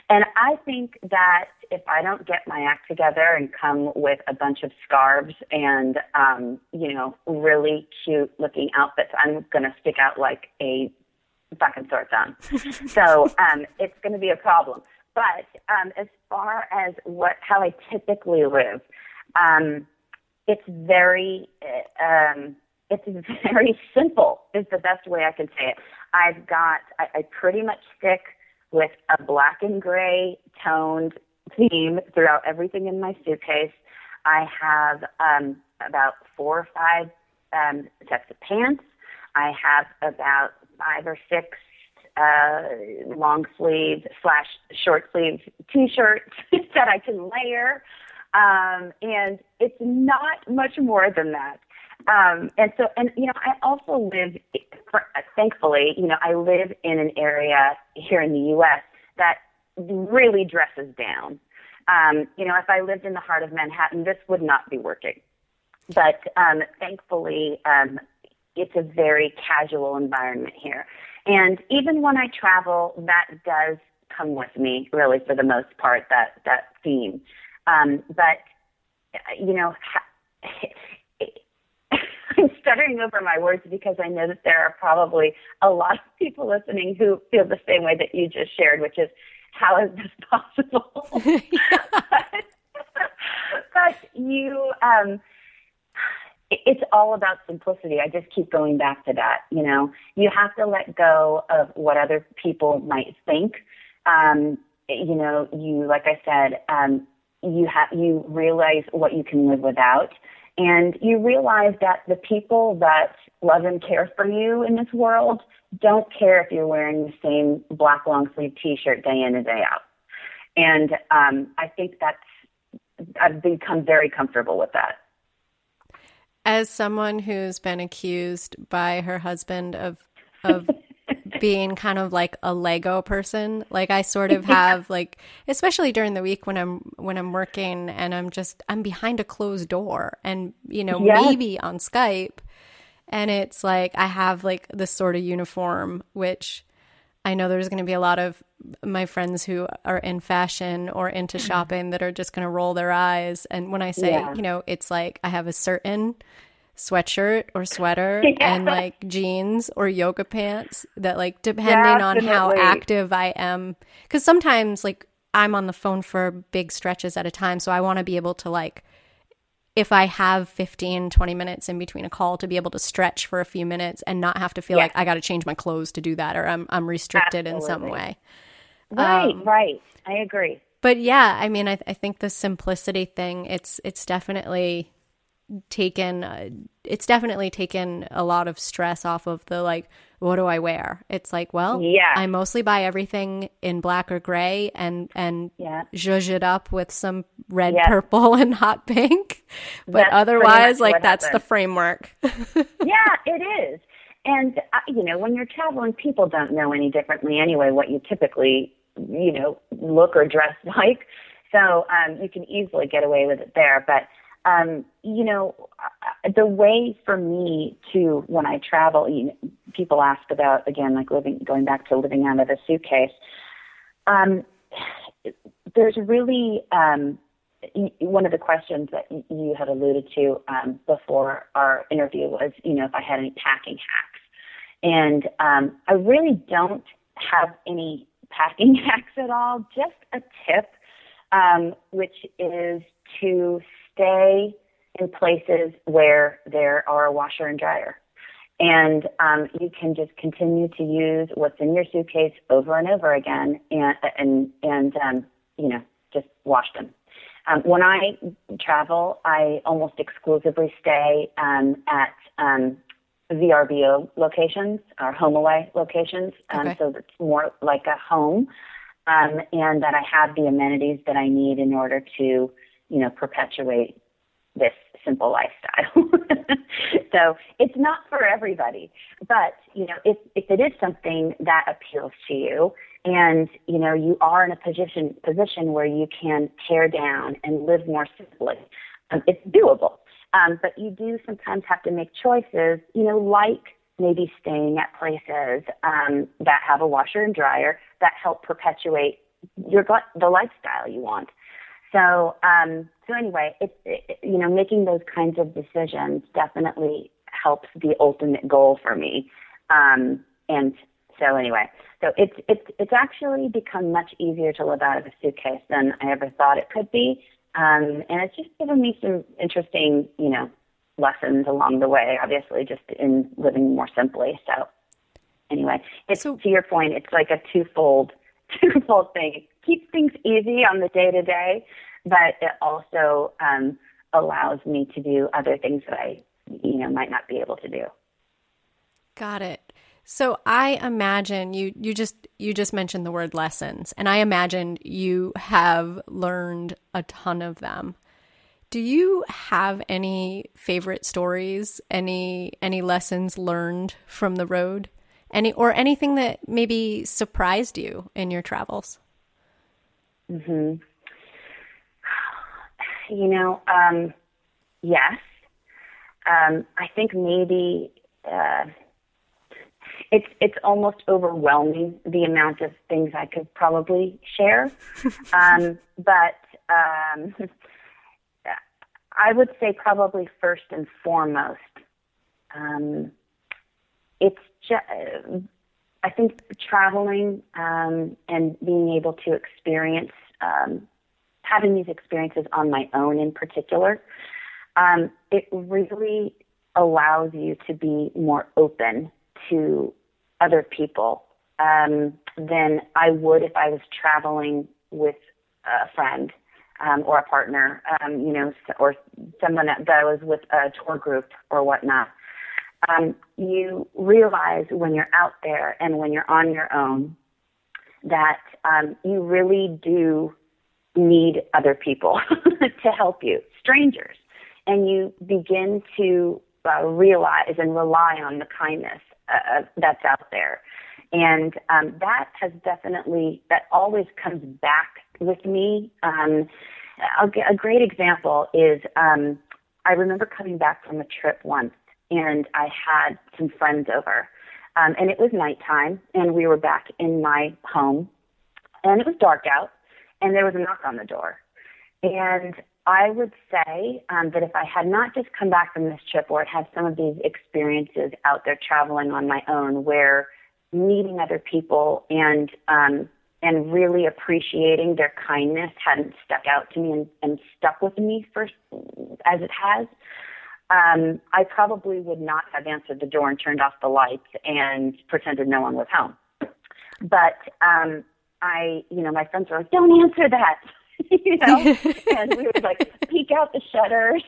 And I think that if I don't get my act together and come with a bunch of scarves and um, you know, really cute looking outfits, I'm going to stick out like a fucking sore thumb. so um, it's going to be a problem. But um, as far as what how I typically live. Um, it's very um, it's very simple is the best way I can say it. I've got I, I pretty much stick with a black and gray toned theme throughout everything in my suitcase. I have um, about four or five um, sets of pants. I have about five or six uh, long sleeve slash short sleeve t-shirts that I can layer. Um, and it's not much more than that. Um, and so, and you know, I also live, thankfully, you know, I live in an area here in the U.S. that really dresses down. Um, you know, if I lived in the heart of Manhattan, this would not be working. But um, thankfully, um, it's a very casual environment here. And even when I travel, that does come with me, really, for the most part, that, that theme. Um, but, you know, I'm stuttering over my words because I know that there are probably a lot of people listening who feel the same way that you just shared, which is, how is this possible? but, but you, um, it's all about simplicity. I just keep going back to that. You know, you have to let go of what other people might think. Um, you know, you like I said, um, you have you realize what you can live without, and you realize that the people that love and care for you in this world don't care if you're wearing the same black long sleeve T-shirt day in and day out. And um, I think that's I've become very comfortable with that. As someone who's been accused by her husband of of being kind of like a Lego person, like I sort of have yeah. like especially during the week when I'm when I'm working and I'm just I'm behind a closed door and you know yes. maybe on Skype and it's like I have like this sort of uniform which I know there's going to be a lot of my friends who are in fashion or into mm-hmm. shopping that are just going to roll their eyes. And when I say, yeah. you know, it's like I have a certain sweatshirt or sweater yeah. and like jeans or yoga pants that like depending on how active I am cuz sometimes like I'm on the phone for big stretches at a time so I want to be able to like if I have 15, 20 minutes in between a call to be able to stretch for a few minutes and not have to feel like I got to change my clothes to do that or I'm, I'm restricted Absolutely. in some way. Right, um, right. I agree. But yeah, I mean, I, I think the simplicity thing, it's, it's definitely taken, uh, it's definitely taken a lot of stress off of the like, what do I wear? It's like, well, yeah. I mostly buy everything in black or gray and and yeah. zhuzh it up with some red, yeah. purple, and hot pink. But that's otherwise, like that's the framework. yeah, it is. And uh, you know, when you're traveling, people don't know any differently anyway. What you typically, you know, look or dress like. So um, you can easily get away with it there. But um, you know, uh, the way for me to when I travel, you know, people ask about again, like living, going back to living out of a suitcase. Um, there's really um, one of the questions that you had alluded to um, before our interview was, you know, if I had any packing hacks, and um, I really don't have any packing hacks at all. Just a tip, um, which is to stay in places where there are a washer and dryer. And um, you can just continue to use what's in your suitcase over and over again, and and and um, you know just wash them. Um, when I travel, I almost exclusively stay um, at um, VRBO locations or HomeAway locations, um, okay. so it's more like a home, um, and that I have the amenities that I need in order to, you know, perpetuate this simple lifestyle. so it's not for everybody, but you know, if if it is something that appeals to you, and you know, you are in a position position where you can tear down and live more simply, um, it's doable. Um, but you do sometimes have to make choices, you know, like maybe staying at places um, that have a washer and dryer that help perpetuate your the lifestyle you want. So, um, so anyway, it's it, you know making those kinds of decisions definitely helps the ultimate goal for me. Um, and so anyway, so it's it's it's actually become much easier to live out of a suitcase than I ever thought it could be. Um, and it's just given me some interesting, you know, lessons along the way. Obviously, just in living more simply. So anyway, it's so, to your point. It's like a twofold twofold thing It keeps things easy on the day to day, but it also um, allows me to do other things that I, you know, might not be able to do. Got it. So I imagine you you just you just mentioned the word lessons and I imagine you have learned a ton of them. Do you have any favorite stories, any any lessons learned from the road? Any or anything that maybe surprised you in your travels? Mhm. You know, um, yes. Um, I think maybe uh, it's it's almost overwhelming the amount of things I could probably share. um, but um, I would say probably first and foremost, um, it's I think traveling um, and being able to experience um, having these experiences on my own in particular um, it really allows you to be more open to other people um, than I would if I was traveling with a friend um, or a partner, um, you know, or someone that, that was with a tour group or whatnot. Um, you realize when you're out there and when you're on your own that um, you really do need other people to help you, strangers, and you begin to uh, realize and rely on the kindness uh, that's out there. And um, that has definitely, that always comes back with me. Um, a, great example is um, I remember coming back from a trip once and I had some friends over. Um, and it was nighttime and we were back in my home and it was dark out and there was a knock on the door. And I would say um, that if I had not just come back from this trip or had some of these experiences out there traveling on my own where meeting other people and um, and really appreciating their kindness hadn't stuck out to me and, and stuck with me for as it has, um, I probably would not have answered the door and turned off the lights and pretended no one was home. But um, I, you know, my friends were like, "Don't answer that," you know, and we would like peek out the shutters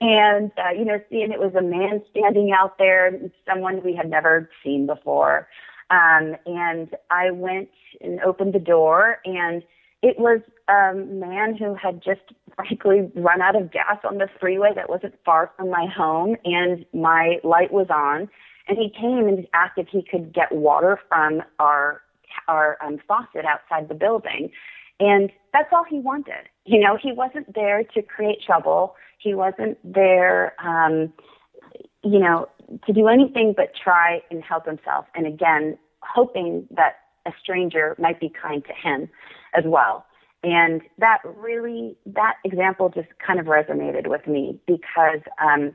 and uh, you know, seeing it was a man standing out there, someone we had never seen before. Um, and I went and opened the door, and it was a man who had just frankly run out of gas on the freeway that wasn't far from my home, and my light was on. And he came and asked if he could get water from our our um, faucet outside the building. And that's all he wanted. You know, he wasn't there to create trouble. He wasn't there, um, you know, to do anything but try and help himself. And again, hoping that a stranger might be kind to him as well. And that really, that example just kind of resonated with me because um,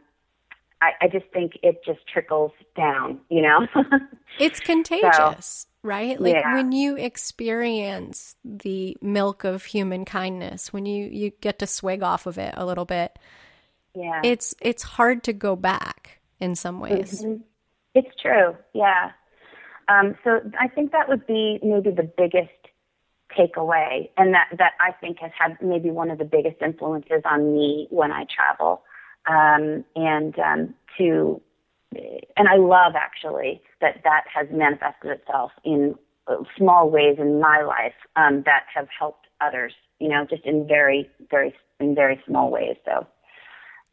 I, I just think it just trickles down, you know? it's contagious. So, right? Like yeah. when you experience the milk of human kindness, when you you get to swig off of it a little bit, yeah, it's it's hard to go back in some ways. Mm-hmm. It's true, yeah. Um, so I think that would be maybe the biggest takeaway, and that that I think has had maybe one of the biggest influences on me when I travel, um, and um, to and I love actually that that has manifested itself in small ways in my life um, that have helped others. You know, just in very, very, in very small ways. So,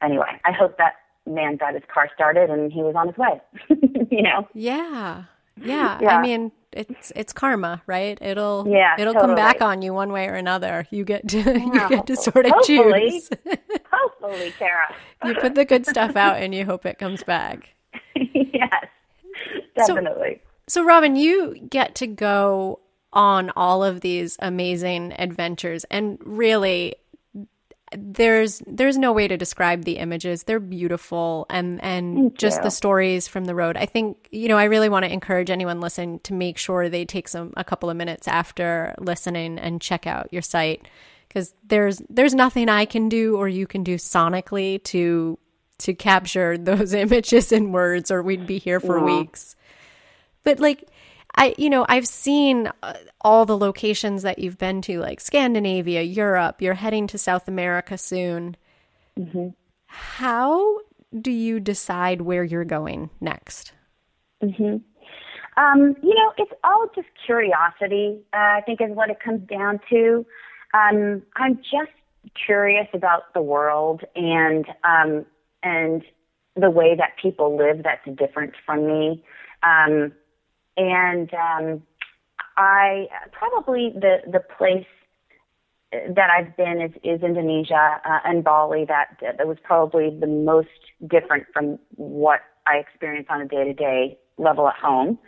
anyway, I hope that man got his car started and he was on his way. you know. Yeah. Yeah. yeah. I mean, it's it's karma, right? It'll yeah, it'll totally. come back on you one way or another. You get to you get to sort of hopefully. choose. hopefully, Kara. you put the good stuff out and you hope it comes back. yes, definitely. So, so, Robin, you get to go on all of these amazing adventures, and really, there's there's no way to describe the images. They're beautiful, and and Thank just you. the stories from the road. I think you know I really want to encourage anyone listening to make sure they take some a couple of minutes after listening and check out your site because there's there's nothing I can do or you can do sonically to to capture those images in words or we'd be here for yeah. weeks. But like I you know, I've seen uh, all the locations that you've been to like Scandinavia, Europe, you're heading to South America soon. Mm-hmm. How do you decide where you're going next? hmm Um, you know, it's all just curiosity. Uh, I think is what it comes down to. Um, I'm just curious about the world, and um, and the way that people live that's different from me. Um, and um, I probably the the place that I've been is, is Indonesia uh, and Bali. That that was probably the most different from what I experience on a day to day level at home.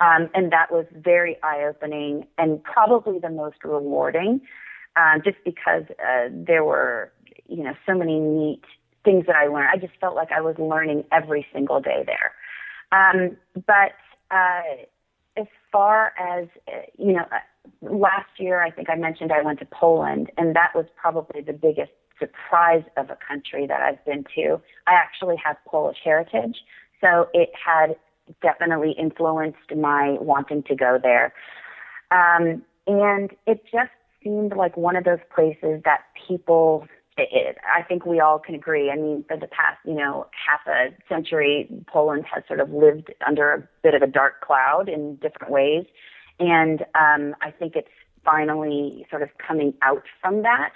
Um, and that was very eye opening and probably the most rewarding, uh, just because uh, there were you know so many neat things that I learned. I just felt like I was learning every single day there. Um, but uh, as far as uh, you know, uh, last year I think I mentioned I went to Poland, and that was probably the biggest surprise of a country that I've been to. I actually have Polish heritage, so it had definitely influenced my wanting to go there. Um, and it just seemed like one of those places that people it, I think we all can agree. I mean, for the past, you know, half a century, Poland has sort of lived under a bit of a dark cloud in different ways. And um, I think it's finally sort of coming out from that.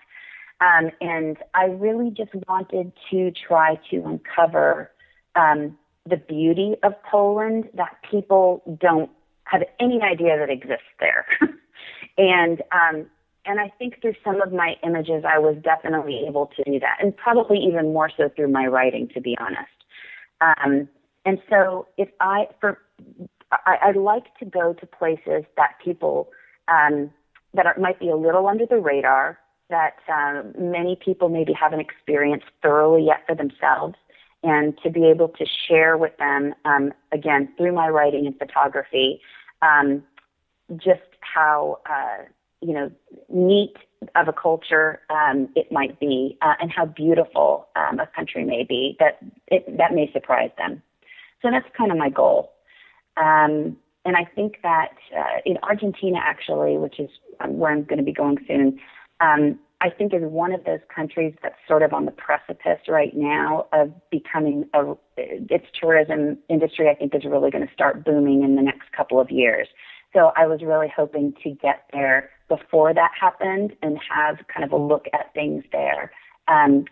Um, and I really just wanted to try to uncover um, the beauty of Poland that people don't have any idea that exists there. and um, and I think through some of my images, I was definitely able to do that, and probably even more so through my writing, to be honest. Um, and so, if I for I, I like to go to places that people um, that are, might be a little under the radar, that um, many people maybe haven't experienced thoroughly yet for themselves, and to be able to share with them um, again through my writing and photography, um, just how uh, you know, neat of a culture um, it might be, uh, and how beautiful um, a country may be, that it, that may surprise them. So that's kind of my goal. Um, and I think that uh, in Argentina, actually, which is um, where I'm going to be going soon, um, I think is one of those countries that's sort of on the precipice right now of becoming a, its tourism industry. I think is really going to start booming in the next couple of years. So I was really hoping to get there before that happened and have kind of a look at things there um,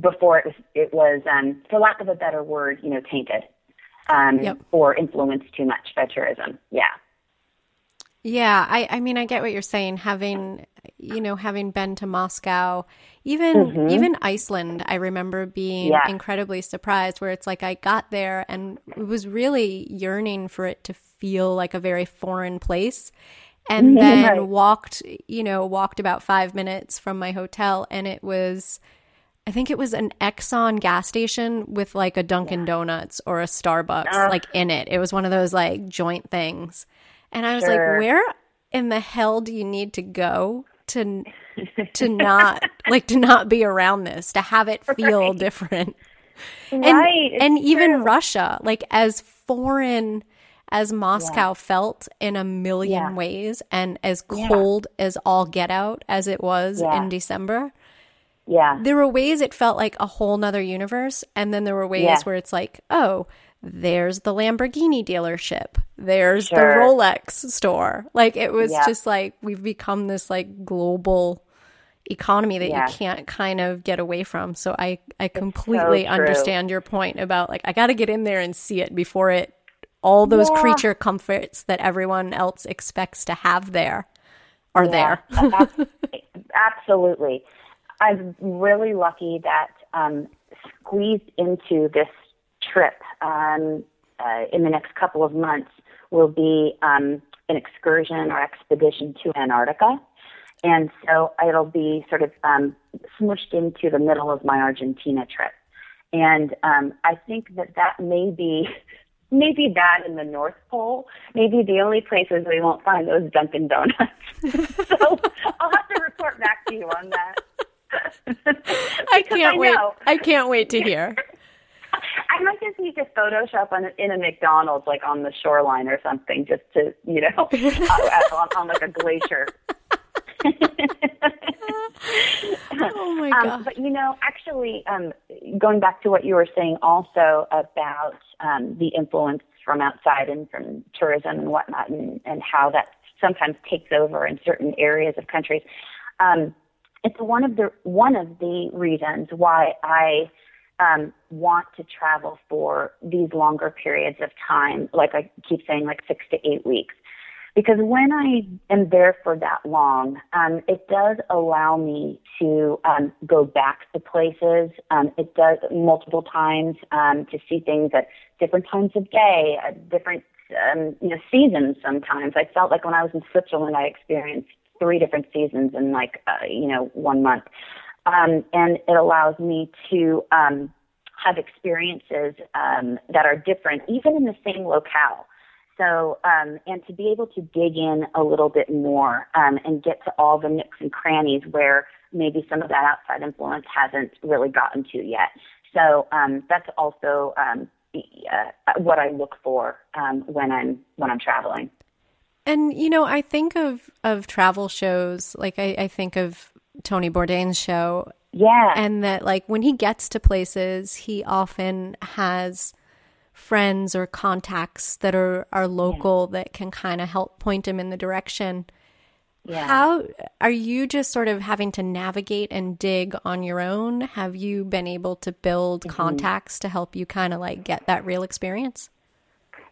before it was, it was um, for lack of a better word, you know, tainted um, yep. or influenced too much by tourism. Yeah. Yeah, I, I mean, I get what you're saying. Having, you know, having been to Moscow, even mm-hmm. even Iceland, I remember being yeah. incredibly surprised. Where it's like I got there and was really yearning for it to feel like a very foreign place, and then right. walked, you know, walked about five minutes from my hotel, and it was. I think it was an Exxon gas station with like a Dunkin' yeah. Donuts or a Starbucks uh, like in it. It was one of those like joint things. And I was sure. like, where in the hell do you need to go to to not like to not be around this, to have it feel right. different? Right. And, and even Russia, like as foreign as Moscow yeah. felt in a million yeah. ways and as cold yeah. as all get out as it was in December. Yeah. There were ways it felt like a whole nother universe. And then there were ways where it's like, oh, there's the Lamborghini dealership. There's sure. the Rolex store. Like it was just like we've become this like global economy that yeah. you can't kind of get away from. So I I completely so understand your point about like I got to get in there and see it before it all those yeah. creature comforts that everyone else expects to have there are there. Absolutely. I'm really lucky that um, squeezed into this trip um, uh, in the next couple of months will be um, an excursion or expedition to Antarctica. And so it'll be sort of um, smushed into the middle of my Argentina trip. And um, I think that that may be maybe that in the North Pole, maybe the only places we won't find those Dunkin' Donuts. so I'll have to report back to you on that. I can't I wait. I can't wait to hear. I might just need to Photoshop on in a McDonald's, like on the shoreline or something, just to you know, uh, on, on like a glacier. Oh my god! Um, but you know, actually, um, going back to what you were saying, also about um, the influence from outside and from tourism and whatnot, and, and how that sometimes takes over in certain areas of countries. Um, it's one of the one of the reasons why I um, want to travel for these longer periods of time, like I keep saying, like six to eight weeks. Because when I am there for that long, um, it does allow me to um, go back to places. Um, it does multiple times um, to see things at different times of day, at different um, you know seasons. Sometimes I felt like when I was in Switzerland, I experienced three different seasons in like uh, you know one month um, and it allows me to um, have experiences um, that are different, even in the same locale. So, um, and to be able to dig in a little bit more um, and get to all the nooks and crannies where maybe some of that outside influence hasn't really gotten to yet. So um, that's also um, uh, what I look for um, when I'm when I'm traveling. And you know, I think of of travel shows like I, I think of Tony Bourdain's show. Yeah. And that like when he gets to places, he often has friends or contacts that are are local yeah. that can kind of help point him in the direction. Yeah. How are you just sort of having to navigate and dig on your own? Have you been able to build mm-hmm. contacts to help you kind of like get that real experience?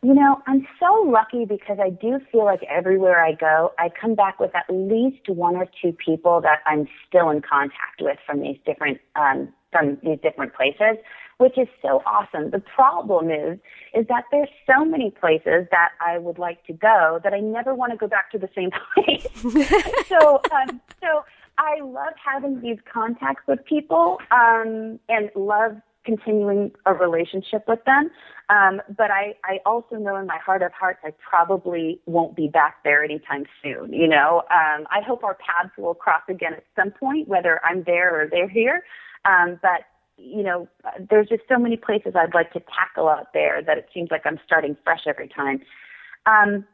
You know, I'm so lucky because I do feel like everywhere I go, I come back with at least one or two people that I'm still in contact with from these different um, from these different places, which is so awesome. The problem is, is that there's so many places that I would like to go that I never want to go back to the same place. so, um, so I love having these contacts with people, um, and love continuing a relationship with them. Um, but I, I also know in my heart of hearts I probably won't be back there anytime soon. You know, um, I hope our paths will cross again at some point, whether I'm there or they're here. Um, but you know, there's just so many places I'd like to tackle out there that it seems like I'm starting fresh every time. Um,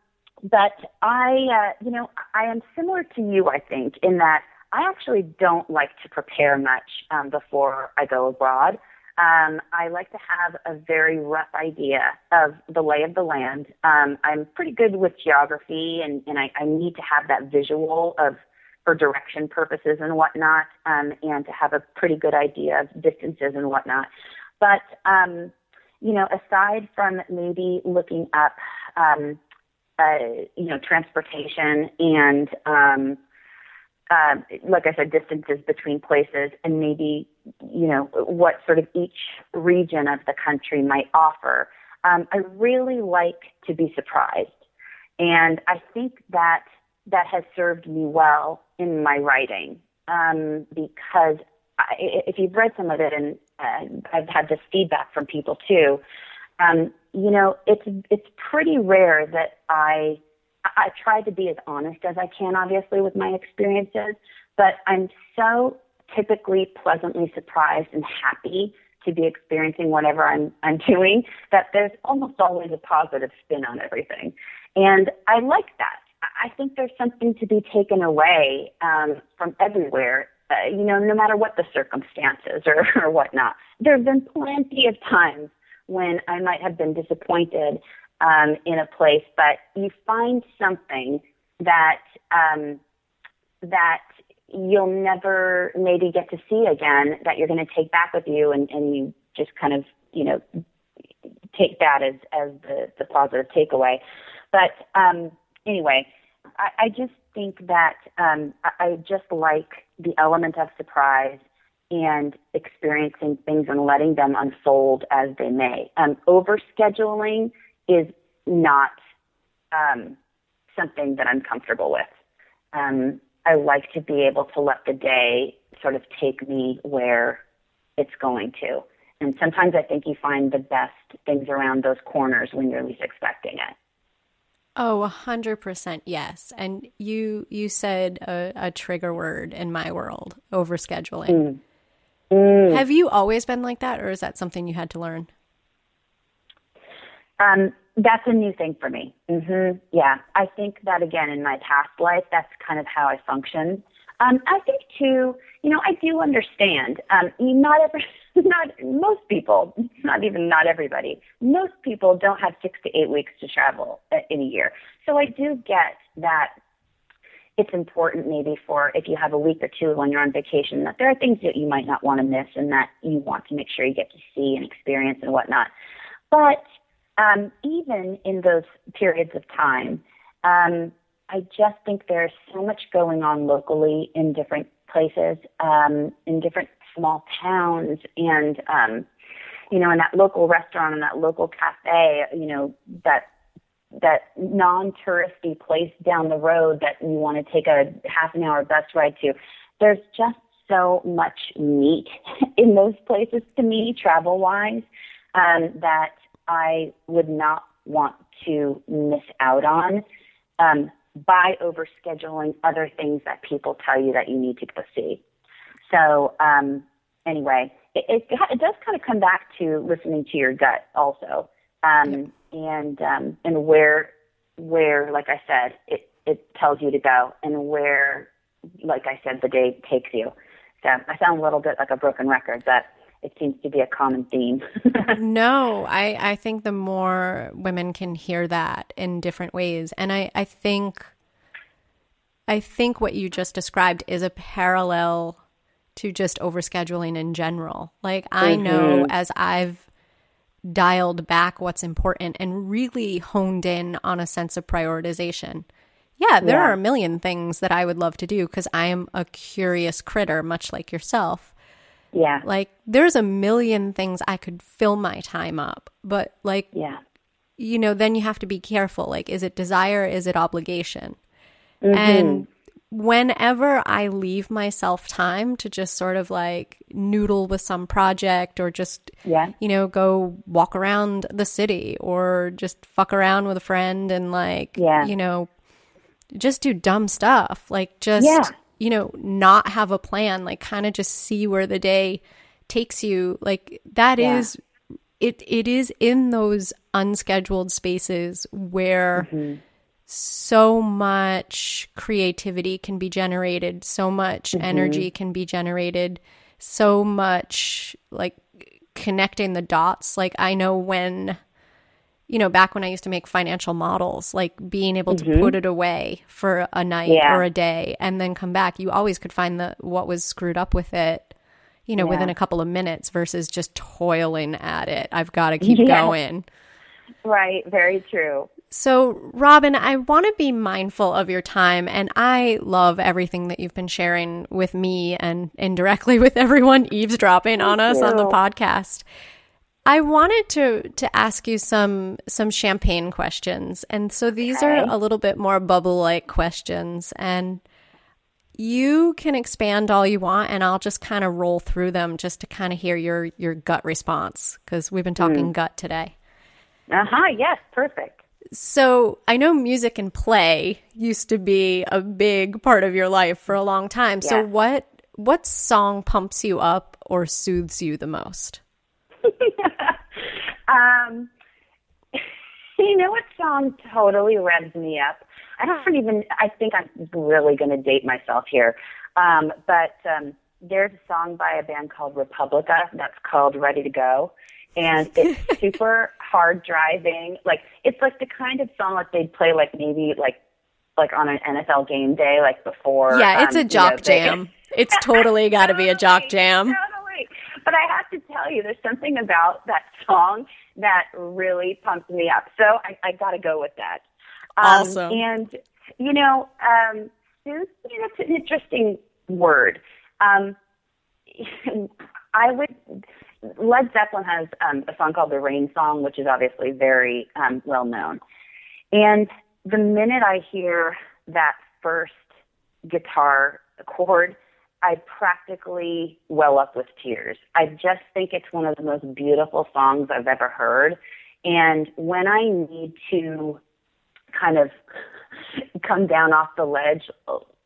but I, uh, you know, I am similar to you, I think, in that I actually don't like to prepare much um, before I go abroad. Um, I like to have a very rough idea of the lay of the land. Um, I'm pretty good with geography, and, and I, I need to have that visual of for direction purposes and whatnot, um, and to have a pretty good idea of distances and whatnot. But um, you know, aside from maybe looking up, um, uh, you know, transportation and um, uh, like I said, distances between places and maybe, you know, what sort of each region of the country might offer. Um, I really like to be surprised. And I think that that has served me well in my writing um, because I, if you've read some of it, and uh, I've had this feedback from people too, um, you know, it's it's pretty rare that I I try to be as honest as I can, obviously, with my experiences, but I'm so typically pleasantly surprised and happy to be experiencing whatever I'm, I'm doing that there's almost always a positive spin on everything. And I like that. I think there's something to be taken away um, from everywhere, uh, you know, no matter what the circumstances or, or whatnot. There have been plenty of times when I might have been disappointed um, in a place, but you find something that um, that you'll never maybe get to see again that you're going to take back with you, and, and you just kind of you know take that as as the, the positive takeaway. But um, anyway, I, I just think that um, I, I just like the element of surprise and experiencing things and letting them unfold as they may. Um, over scheduling is not um, something that I'm comfortable with. Um, I like to be able to let the day sort of take me where it's going to. And sometimes I think you find the best things around those corners when you're least expecting it. Oh, a hundred percent yes. And you you said a, a, trigger word in my world, overscheduling. Mm. Mm. Have you always been like that, or is that something you had to learn? Um, that's a new thing for me. Mm-hmm. Yeah, I think that again in my past life, that's kind of how I function. Um, I think too, you know, I do understand. Um, not every, not most people, not even not everybody. Most people don't have six to eight weeks to travel in a year. So I do get that it's important maybe for if you have a week or two when you're on vacation that there are things that you might not want to miss and that you want to make sure you get to see and experience and whatnot. But um, even in those periods of time, um, I just think there's so much going on locally in different places, um, in different small towns, and um, you know, in that local restaurant and that local cafe, you know, that that non-touristy place down the road that you want to take a half an hour bus ride to. There's just so much meat in those places to me, travel-wise, um, that I would not want to miss out on um, by overscheduling other things that people tell you that you need to go see. So um, anyway, it, it, it does kind of come back to listening to your gut also, um, and um, and where where like I said it it tells you to go and where like I said the day takes you. So I sound a little bit like a broken record, but it seems to be a common theme. no, I, I think the more women can hear that in different ways. And I, I think I think what you just described is a parallel to just overscheduling in general. Like I mm-hmm. know as I've dialed back what's important and really honed in on a sense of prioritization. Yeah, there yeah. are a million things that I would love to do because I am a curious critter, much like yourself. Yeah. Like there's a million things I could fill my time up, but like, yeah. you know, then you have to be careful. Like, is it desire? Is it obligation? Mm-hmm. And whenever I leave myself time to just sort of like noodle with some project or just, yeah. you know, go walk around the city or just fuck around with a friend and like, yeah. you know, just do dumb stuff. Like just, yeah. you know, not have a plan, like kind of just see where the day takes you. Like that yeah. is it it is in those unscheduled spaces where mm-hmm so much creativity can be generated, so much mm-hmm. energy can be generated, so much like connecting the dots. Like I know when you know, back when I used to make financial models, like being able mm-hmm. to put it away for a night yeah. or a day and then come back, you always could find the what was screwed up with it, you know, yeah. within a couple of minutes versus just toiling at it. I've got to keep yeah. going. Right, very true. So, Robin, I want to be mindful of your time, and I love everything that you've been sharing with me and indirectly with everyone eavesdropping on us on the podcast. I wanted to to ask you some some champagne questions, and so these okay. are a little bit more bubble like questions, and you can expand all you want, and I'll just kind of roll through them just to kind of hear your your gut response because we've been talking mm. gut today. Uh huh. Yes. Perfect. So I know music and play used to be a big part of your life for a long time. Yeah. So what what song pumps you up or soothes you the most? um, you know what song totally revs me up? I don't even. I think I'm really going to date myself here, um, but um, there's a song by a band called Republica that's called "Ready to Go," and it's super hard driving. Like it's like the kind of song like they'd play like maybe like like on an NFL game day, like before. Yeah, it's um, a jock you know, jam. it's totally got to be a jock jam. Totally. But I have to tell you, there's something about that song that really pumps me up. So I, I got to go with that. Um, awesome. And you know, um, you know, it's an interesting word. Um, I would Led Zeppelin has um, a song called the Rain Song, which is obviously very um, well known. And the minute I hear that first guitar chord, I practically well up with tears. I just think it's one of the most beautiful songs I've ever heard. And when I need to kind of come down off the ledge,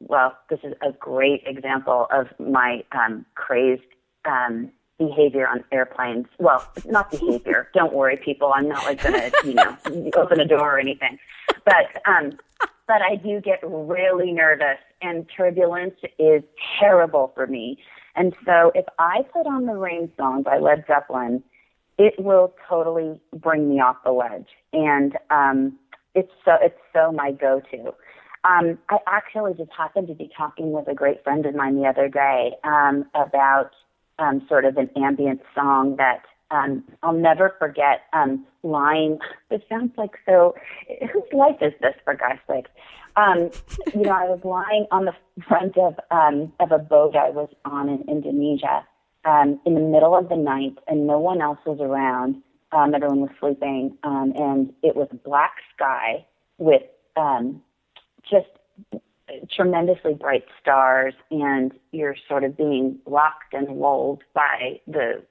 well, this is a great example of my um, crazed um, behavior on airplanes. Well, not behavior. Don't worry, people. I'm not like gonna, you know, open a door or anything. But um, but I do get really nervous, and turbulence is terrible for me. And so, if I put on the Rain song by Led Zeppelin, it will totally bring me off the ledge, and um, it's so it's so my go-to. Um, I actually just happened to be talking with a great friend of mine the other day um, about um, sort of an ambient song that um, I'll never forget. Um, lying, this sounds like so. Whose life is this, for God's sake? Um, you know, I was lying on the front of um, of a boat I was on in Indonesia um, in the middle of the night, and no one else was around. Um, everyone was sleeping, um, and it was black sky with um, just tremendously bright stars and you're sort of being rocked and lulled by the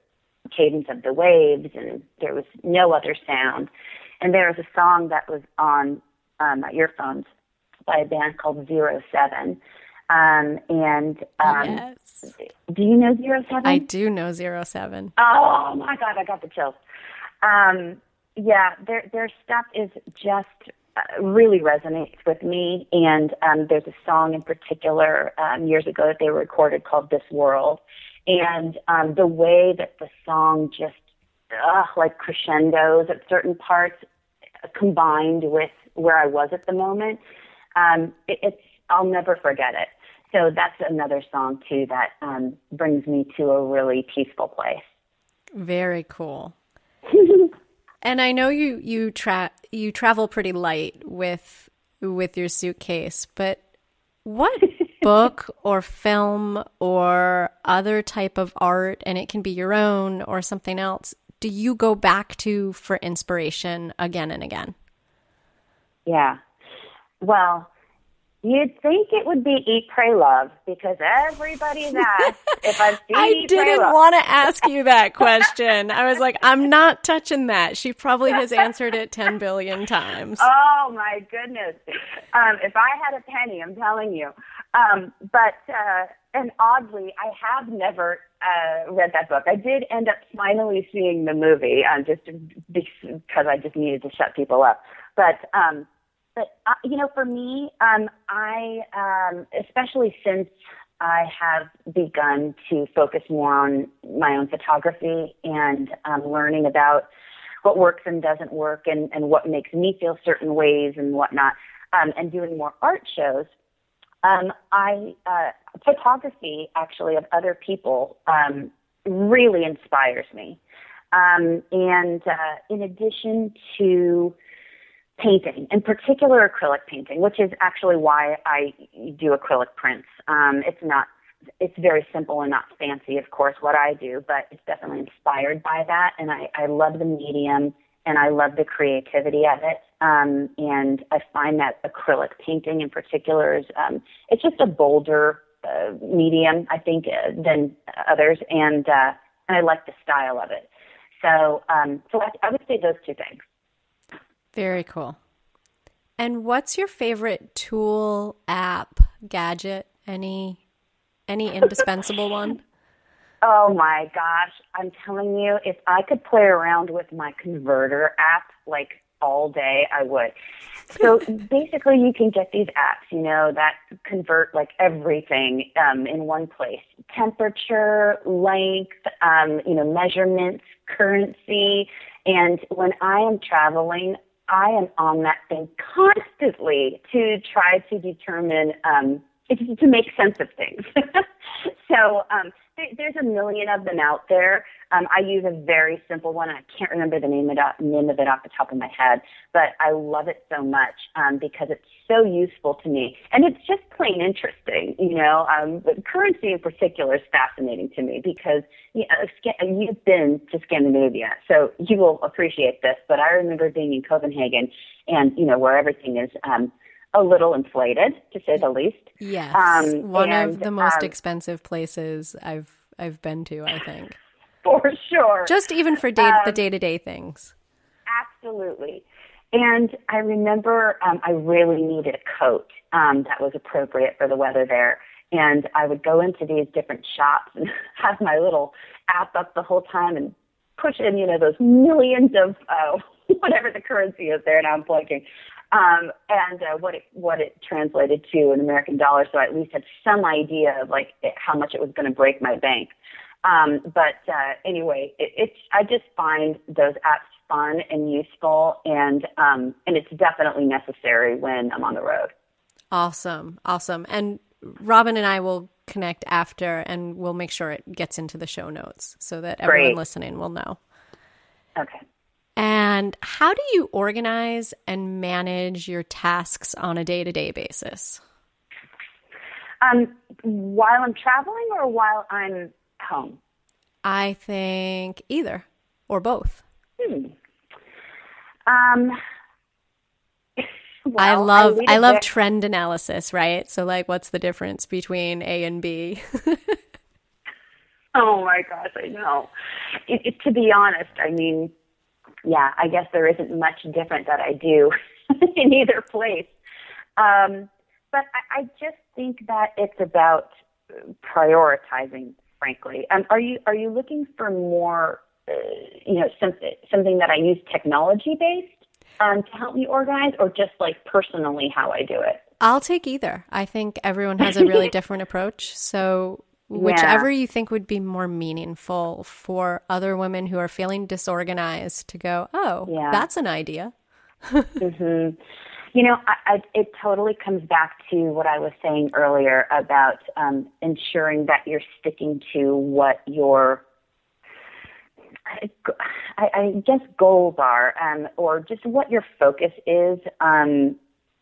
cadence of the waves and there was no other sound. And there was a song that was on um, my earphones by a band called Zero Seven. Um, and um, yes. do you know Zero Seven? I do know Zero Seven. Oh my God, I got the chills. Um, yeah, their their stuff is just uh, really resonates with me. And um, there's a song in particular um, years ago that they recorded called "This World," and um, the way that the song just uh, like crescendos at certain parts, uh, combined with where I was at the moment, um, it, it's I'll never forget it. So that's another song too that um, brings me to a really peaceful place. Very cool. and I know you you tra- you travel pretty light with with your suitcase, but what book or film or other type of art and it can be your own or something else do you go back to for inspiration again and again? Yeah. Well, You'd think it would be Eat, Pray, Love because everybody's asked if I've seen I Eat, didn't want to ask you that question. I was like, I'm not touching that. She probably has answered it 10 billion times. Oh my goodness. Um, if I had a penny, I'm telling you. Um, but, uh, and oddly, I have never uh, read that book. I did end up finally seeing the movie, um, just because I just needed to shut people up. But, um, but uh, you know, for me, um, I um, especially since I have begun to focus more on my own photography and um, learning about what works and doesn't work, and, and what makes me feel certain ways and whatnot, um, and doing more art shows. Um, I uh, photography actually of other people um, really inspires me, um, and uh, in addition to painting, in particular acrylic painting, which is actually why I do acrylic prints. Um, it's not, it's very simple and not fancy, of course, what I do, but it's definitely inspired by that. And I, I love the medium and I love the creativity of it. Um, and I find that acrylic painting in particular is, um, it's just a bolder uh, medium, I think, uh, than others. And, uh, and I like the style of it. So, um, so I, I would say those two things. Very cool. And what's your favorite tool, app, gadget? Any any indispensable one? Oh my gosh, I'm telling you, if I could play around with my converter app like all day, I would. So basically, you can get these apps, you know, that convert like everything um, in one place: temperature, length, um, you know, measurements, currency. And when I am traveling, I am on that thing constantly to try to determine, um, to make sense of things. so um, there's a million of them out there. Um, I use a very simple one. I can't remember the name of, it, name of it off the top of my head, but I love it so much um, because it's so useful to me, and it's just plain interesting. You know, um, but currency in particular is fascinating to me because you know, you've been to Scandinavia, so you will appreciate this. But I remember being in Copenhagen, and you know where everything is. Um, a little inflated, to say the least. Yes, um, one and, of the most um, expensive places I've I've been to. I think for sure. Just even for day, um, the day to day things. Absolutely. And I remember um, I really needed a coat um, that was appropriate for the weather there. And I would go into these different shops and have my little app up the whole time and push in, you know, those millions of uh, whatever the currency is there. Now I'm blanking um, and uh, what it what it translated to in American dollars, so I at least had some idea of like it, how much it was going to break my bank. Um, but uh, anyway, it, it's I just find those apps fun and useful, and um, and it's definitely necessary when I'm on the road. Awesome, awesome, and Robin and I will connect after, and we'll make sure it gets into the show notes so that everyone Great. listening will know. Okay. And how do you organize and manage your tasks on a day to day basis? Um, while I'm traveling or while I'm home? I think either or both. Hmm. Um, well, I love I, I love bit. trend analysis, right? So like what's the difference between A and B? oh my gosh, I know. It, it, to be honest, I mean, yeah, I guess there isn't much different that I do in either place. Um, but I, I just think that it's about prioritizing. Frankly, um, are you are you looking for more? Uh, you know, something something that I use technology based um, to help me organize, or just like personally how I do it. I'll take either. I think everyone has a really different approach. So whichever yeah. you think would be more meaningful for other women who are feeling disorganized to go, oh, yeah. that's an idea. mm-hmm. You know, I, I, it totally comes back to what I was saying earlier about um, ensuring that you're sticking to what your, I, I guess, goals are, um, or just what your focus is. Um,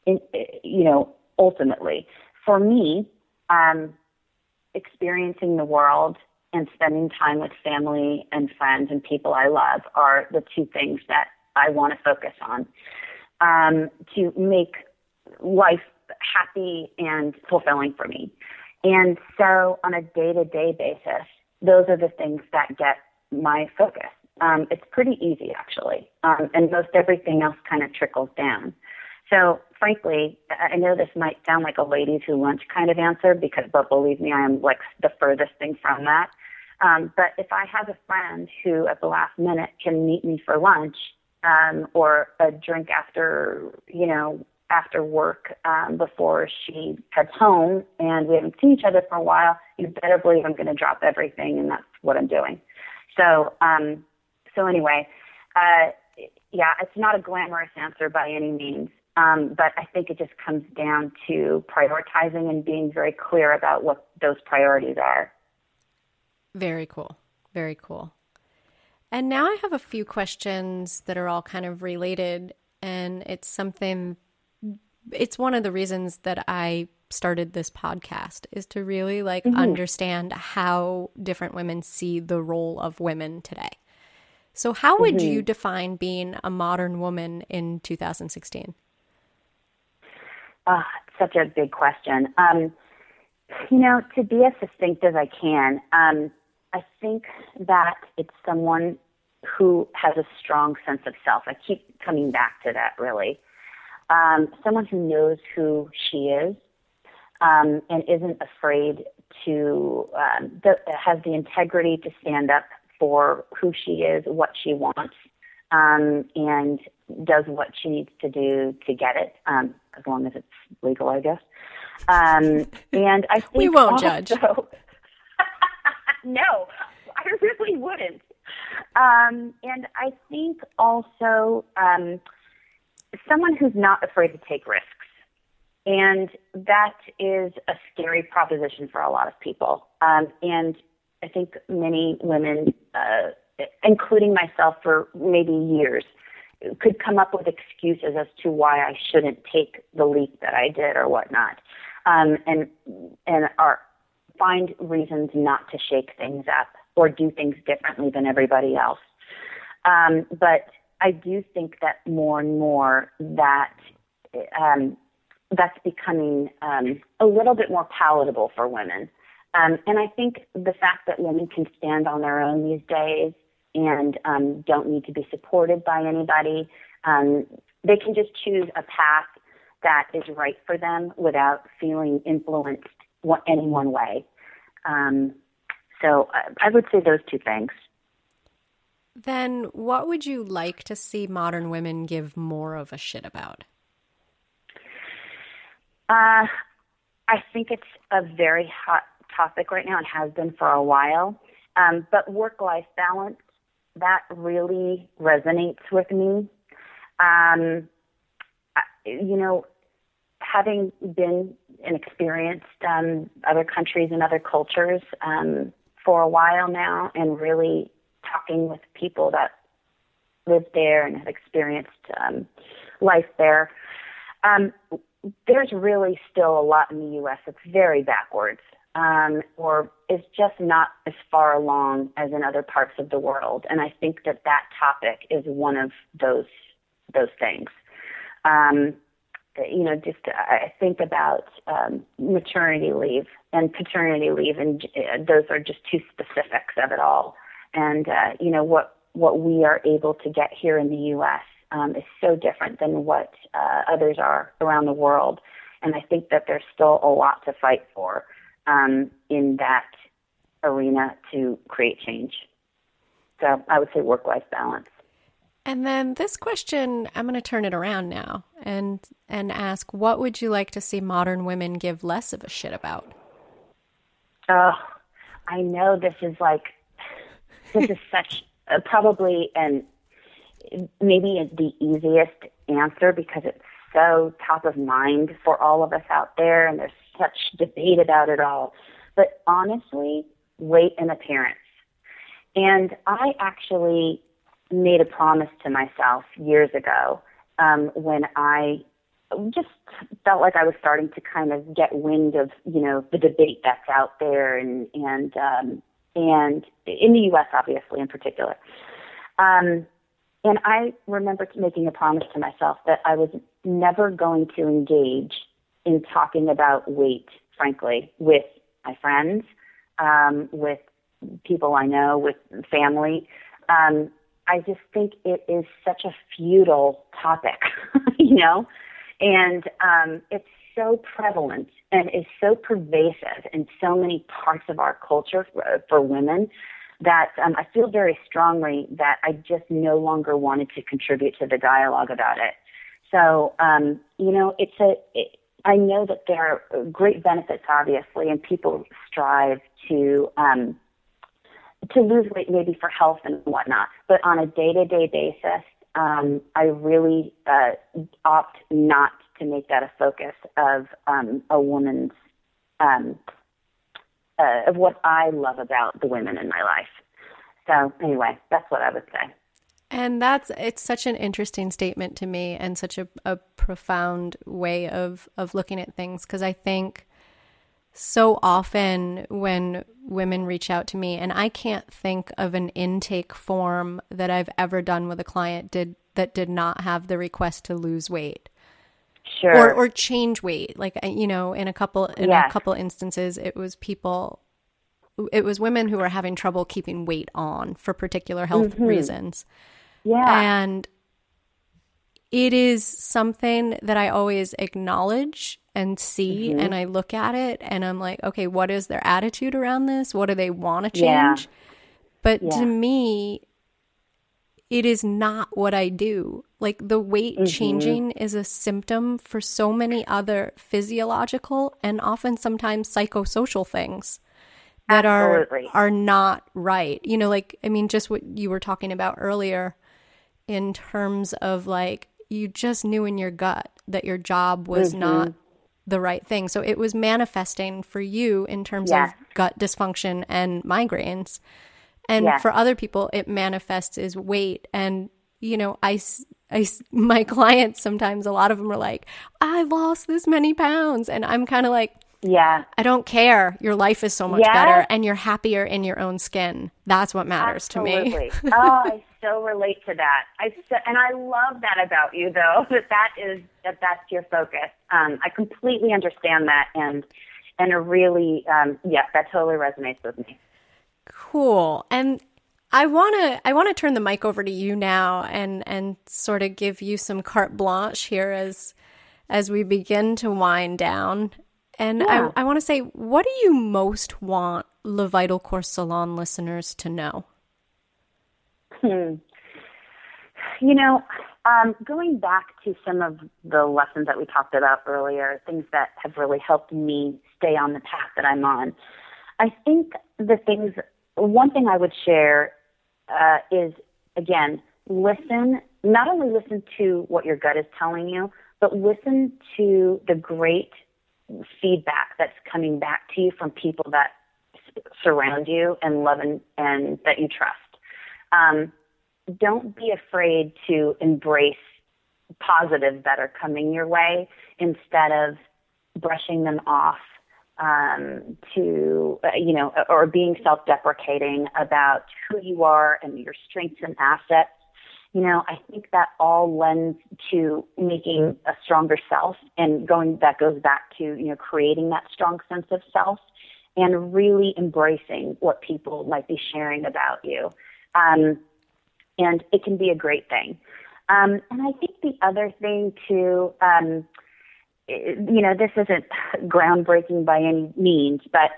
in, you know, ultimately, for me, um, experiencing the world and spending time with family and friends and people I love are the two things that I want to focus on um, to make life happy and fulfilling for me. And so on a day to day basis, those are the things that get my focus. Um, it's pretty easy actually. Um, and most everything else kind of trickles down. So frankly, I know this might sound like a ladies who lunch kind of answer because, but believe me, I am like the furthest thing from that. Um, but if I have a friend who at the last minute can meet me for lunch um, or a drink after, you know, after work um, before she heads home and we haven't seen each other for a while, you better believe I'm going to drop everything and that's what I'm doing. So, um, so anyway, uh, yeah, it's not a glamorous answer by any means. Um, but I think it just comes down to prioritizing and being very clear about what those priorities are. Very cool. Very cool. And now I have a few questions that are all kind of related. And it's something, it's one of the reasons that I started this podcast is to really like mm-hmm. understand how different women see the role of women today. So, how would mm-hmm. you define being a modern woman in 2016? Oh, such a big question. Um, you know, to be as succinct as I can, um, I think that it's someone who has a strong sense of self. I keep coming back to that, really. Um, someone who knows who she is um, and isn't afraid to, um, that has the integrity to stand up for who she is, what she wants, um, and does what she needs to do to get it, um, as long as it's legal, I guess. Um, and I think we won't also, judge. no, I really wouldn't. Um, and I think also um, someone who's not afraid to take risks. And that is a scary proposition for a lot of people. Um, and I think many women uh, including myself for maybe years, could come up with excuses as to why I shouldn't take the leap that I did or whatnot, um, and and are find reasons not to shake things up or do things differently than everybody else. Um, but I do think that more and more that um, that's becoming um, a little bit more palatable for women. Um, and I think the fact that women can stand on their own these days and um, don't need to be supported by anybody. Um, they can just choose a path that is right for them without feeling influenced any one way. Um, so I, I would say those two things. Then, what would you like to see modern women give more of a shit about? Uh, I think it's a very hot topic right now and has been for a while. Um, but work life balance that really resonates with me. Um, you know, having been and experienced um, other countries and other cultures um, for a while now, and really talking with people that live there and have experienced um, life there, um, there's really still a lot in the U.S. that's very backwards um, or is just not as far along as in other parts of the world. And I think that that topic is one of those those things. Um, you know, just I think about um, maternity leave and paternity leave, and uh, those are just two specifics of it all. And uh, you know what what we are able to get here in the U.S. Um, is so different than what uh, others are around the world. And I think that there's still a lot to fight for um, in that arena to create change. So I would say work life balance. And then this question, I'm going to turn it around now and and ask, what would you like to see modern women give less of a shit about? Oh, I know this is like this is such uh, probably and maybe the easiest answer because it's so top of mind for all of us out there, and there's such debate about it all. But honestly, weight and appearance. And I actually made a promise to myself years ago um, when I just felt like I was starting to kind of get wind of you know the debate that's out there and and um, and in the U.S. obviously in particular. Um, and I remember making a promise to myself that I was never going to engage in talking about weight, frankly, with my friends, um, with people I know, with family. Um, I just think it is such a futile topic, you know, and um, it's so prevalent and is so pervasive in so many parts of our culture for, for women that um, I feel very strongly that I just no longer wanted to contribute to the dialogue about it. So, um, you know, it's a, I know that there are great benefits, obviously, and people strive to, um, to lose weight maybe for health and whatnot. But on a day to day basis, um, I really uh, opt not to make that a focus of um, a woman's um, uh, of what I love about the women in my life. So anyway, that's what I would say. And that's it's such an interesting statement to me and such a, a profound way of of looking at things because I think so often when women reach out to me and I can't think of an intake form that I've ever done with a client did that did not have the request to lose weight. Sure. Or or change weight. Like you know, in a couple in yes. a couple instances it was people it was women who were having trouble keeping weight on for particular health mm-hmm. reasons. Yeah. And it is something that I always acknowledge and see mm-hmm. and I look at it and I'm like, okay, what is their attitude around this? What do they want to change? Yeah. But yeah. to me, it is not what I do. Like the weight mm-hmm. changing is a symptom for so many other physiological and often sometimes psychosocial things that Absolutely. are are not right. You know, like I mean just what you were talking about earlier in terms of like you just knew in your gut that your job was mm-hmm. not the right thing. So it was manifesting for you in terms of gut dysfunction and migraines. And for other people, it manifests as weight. And, you know, I, I, my clients sometimes, a lot of them are like, I lost this many pounds. And I'm kind of like, yeah. I don't care. Your life is so much better and you're happier in your own skin. That's what matters Absolutely. to me. oh, I so relate to that. I so, and I love that about you though, that that is that that's your focus. Um, I completely understand that and and really um, yeah, that totally resonates with me. Cool. And I want to I want to turn the mic over to you now and and sort of give you some carte blanche here as as we begin to wind down. And yeah. I, I want to say, what do you most want Le Vital Core Salon listeners to know? Hmm. You know, um, going back to some of the lessons that we talked about earlier, things that have really helped me stay on the path that I'm on, I think the things, one thing I would share uh, is, again, listen, not only listen to what your gut is telling you, but listen to the great feedback that's coming back to you from people that surround you and love and, and that you trust. Um, don't be afraid to embrace positives that are coming your way instead of brushing them off um, to, uh, you know, or being self deprecating about who you are and your strengths and assets you know, I think that all lends to making a stronger self and going, that goes back to, you know, creating that strong sense of self and really embracing what people might be sharing about you. Um, and it can be a great thing. Um, and I think the other thing too, um, you know, this isn't groundbreaking by any means, but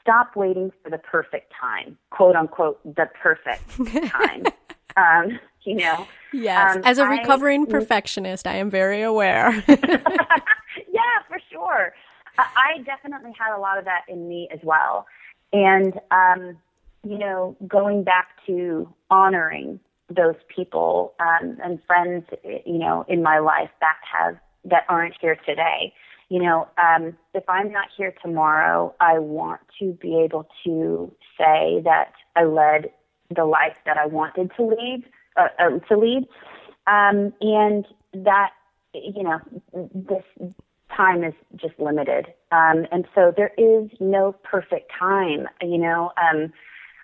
stop waiting for the perfect time, quote unquote, the perfect time. um, you know. Yes, um, as a recovering I, perfectionist, I am very aware. yeah, for sure. I definitely had a lot of that in me as well, and um, you know, going back to honoring those people um, and friends, you know, in my life that have that aren't here today. You know, um, if I'm not here tomorrow, I want to be able to say that I led the life that I wanted to lead, uh, uh, to lead, um, and that you know this time is just limited, um, and so there is no perfect time. You know, um,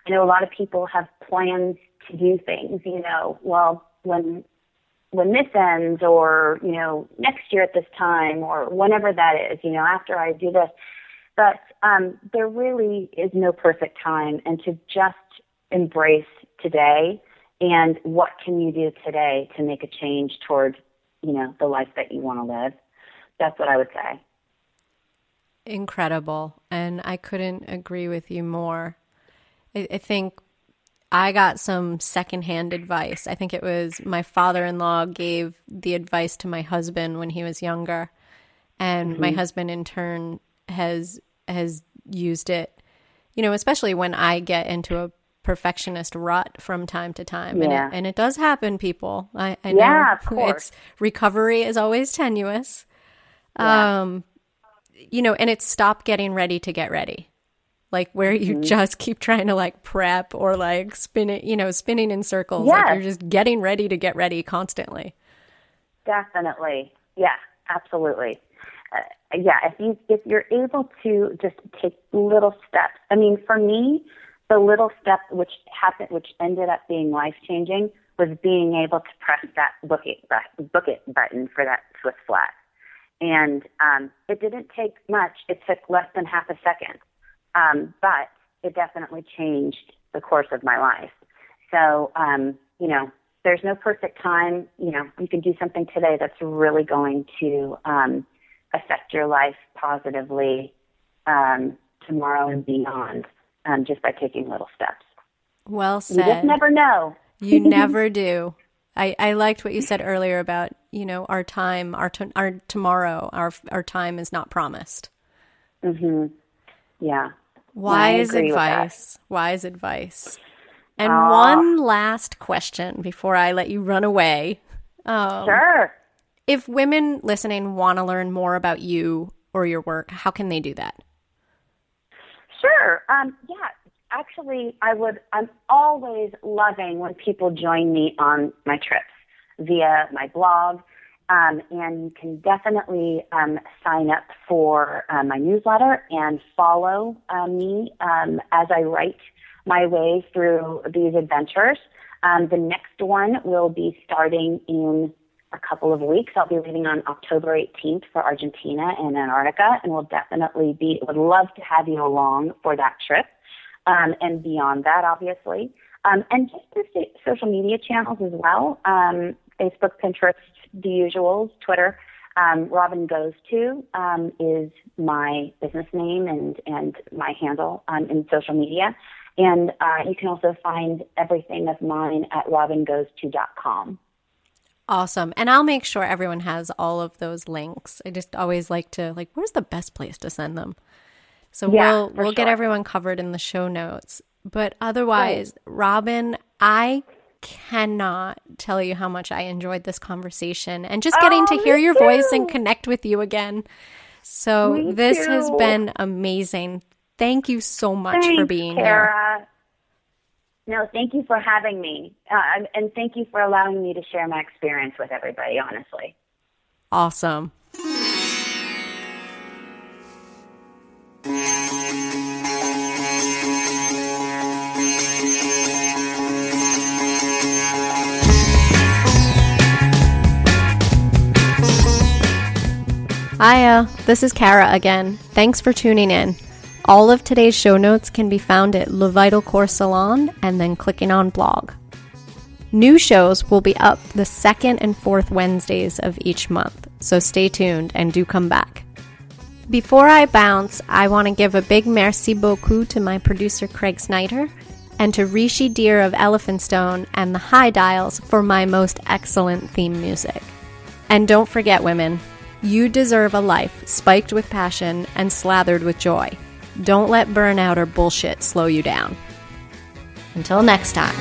I know a lot of people have plans to do things. You know, well, when when this ends, or you know, next year at this time, or whenever that is. You know, after I do this. But um, there really is no perfect time, and to just embrace today and what can you do today to make a change toward you know the life that you want to live that's what i would say incredible and i couldn't agree with you more I, I think I got some secondhand advice. I think it was my father in law gave the advice to my husband when he was younger. And mm-hmm. my husband in turn has has used it, you know, especially when I get into a perfectionist rut from time to time. Yeah. And, it, and it does happen, people. I, I know of course. it's recovery is always tenuous. Yeah. Um, you know, and it's stop getting ready to get ready like where you mm-hmm. just keep trying to like prep or like spin it, you know, spinning in circles. Yes. Like you're just getting ready to get ready constantly. Definitely. Yeah, absolutely. Uh, yeah, I think if you're able to just take little steps. I mean, for me, the little step which happened, which ended up being life changing, was being able to press that book it, book it button for that Swiss flat. And um, it didn't take much. It took less than half a second. Um, but it definitely changed the course of my life. So, um, you know, there's no perfect time. You know, you can do something today that's really going to um, affect your life positively um, tomorrow and beyond um, just by taking little steps. Well said. You just never know. you never do. I, I liked what you said earlier about you know our time, our t- our tomorrow, our our time is not promised. Mhm. Yeah. Wise advice. Wise advice. And Aww. one last question before I let you run away. Um, sure. If women listening want to learn more about you or your work, how can they do that? Sure. Um, yeah. Actually, I would. I'm always loving when people join me on my trips via my blog um, and you can definitely um, sign up for uh, my newsletter and follow uh, me um, as I write my way through these adventures. Um, the next one will be starting in a couple of weeks. I'll be leaving on October 18th for Argentina and Antarctica, and we'll definitely be would love to have you along for that trip. Um, and beyond that, obviously, um, and just the social media channels as well. Facebook, Pinterest, the usuals, Twitter. Um, Robin Goes To um, is my business name and, and my handle um, in social media. And uh, you can also find everything of mine at robingoes2.com. Awesome. And I'll make sure everyone has all of those links. I just always like to like where's the best place to send them? So yeah, we'll we'll sure. get everyone covered in the show notes. But otherwise, Robin, I cannot tell you how much I enjoyed this conversation and just getting oh, to hear your too. voice and connect with you again. So me this too. has been amazing. Thank you so much Thanks, for being here. No, thank you for having me. Uh, and thank you for allowing me to share my experience with everybody, honestly. Awesome. Hiya, this is Kara again. Thanks for tuning in. All of today's show notes can be found at Le Vital Core Salon and then clicking on blog. New shows will be up the second and fourth Wednesdays of each month, so stay tuned and do come back. Before I bounce, I want to give a big merci beaucoup to my producer Craig Snyder and to Rishi Dhir of Elephant Stone and the High Dials for my most excellent theme music. And don't forget, women, you deserve a life spiked with passion and slathered with joy. Don't let burnout or bullshit slow you down. Until next time.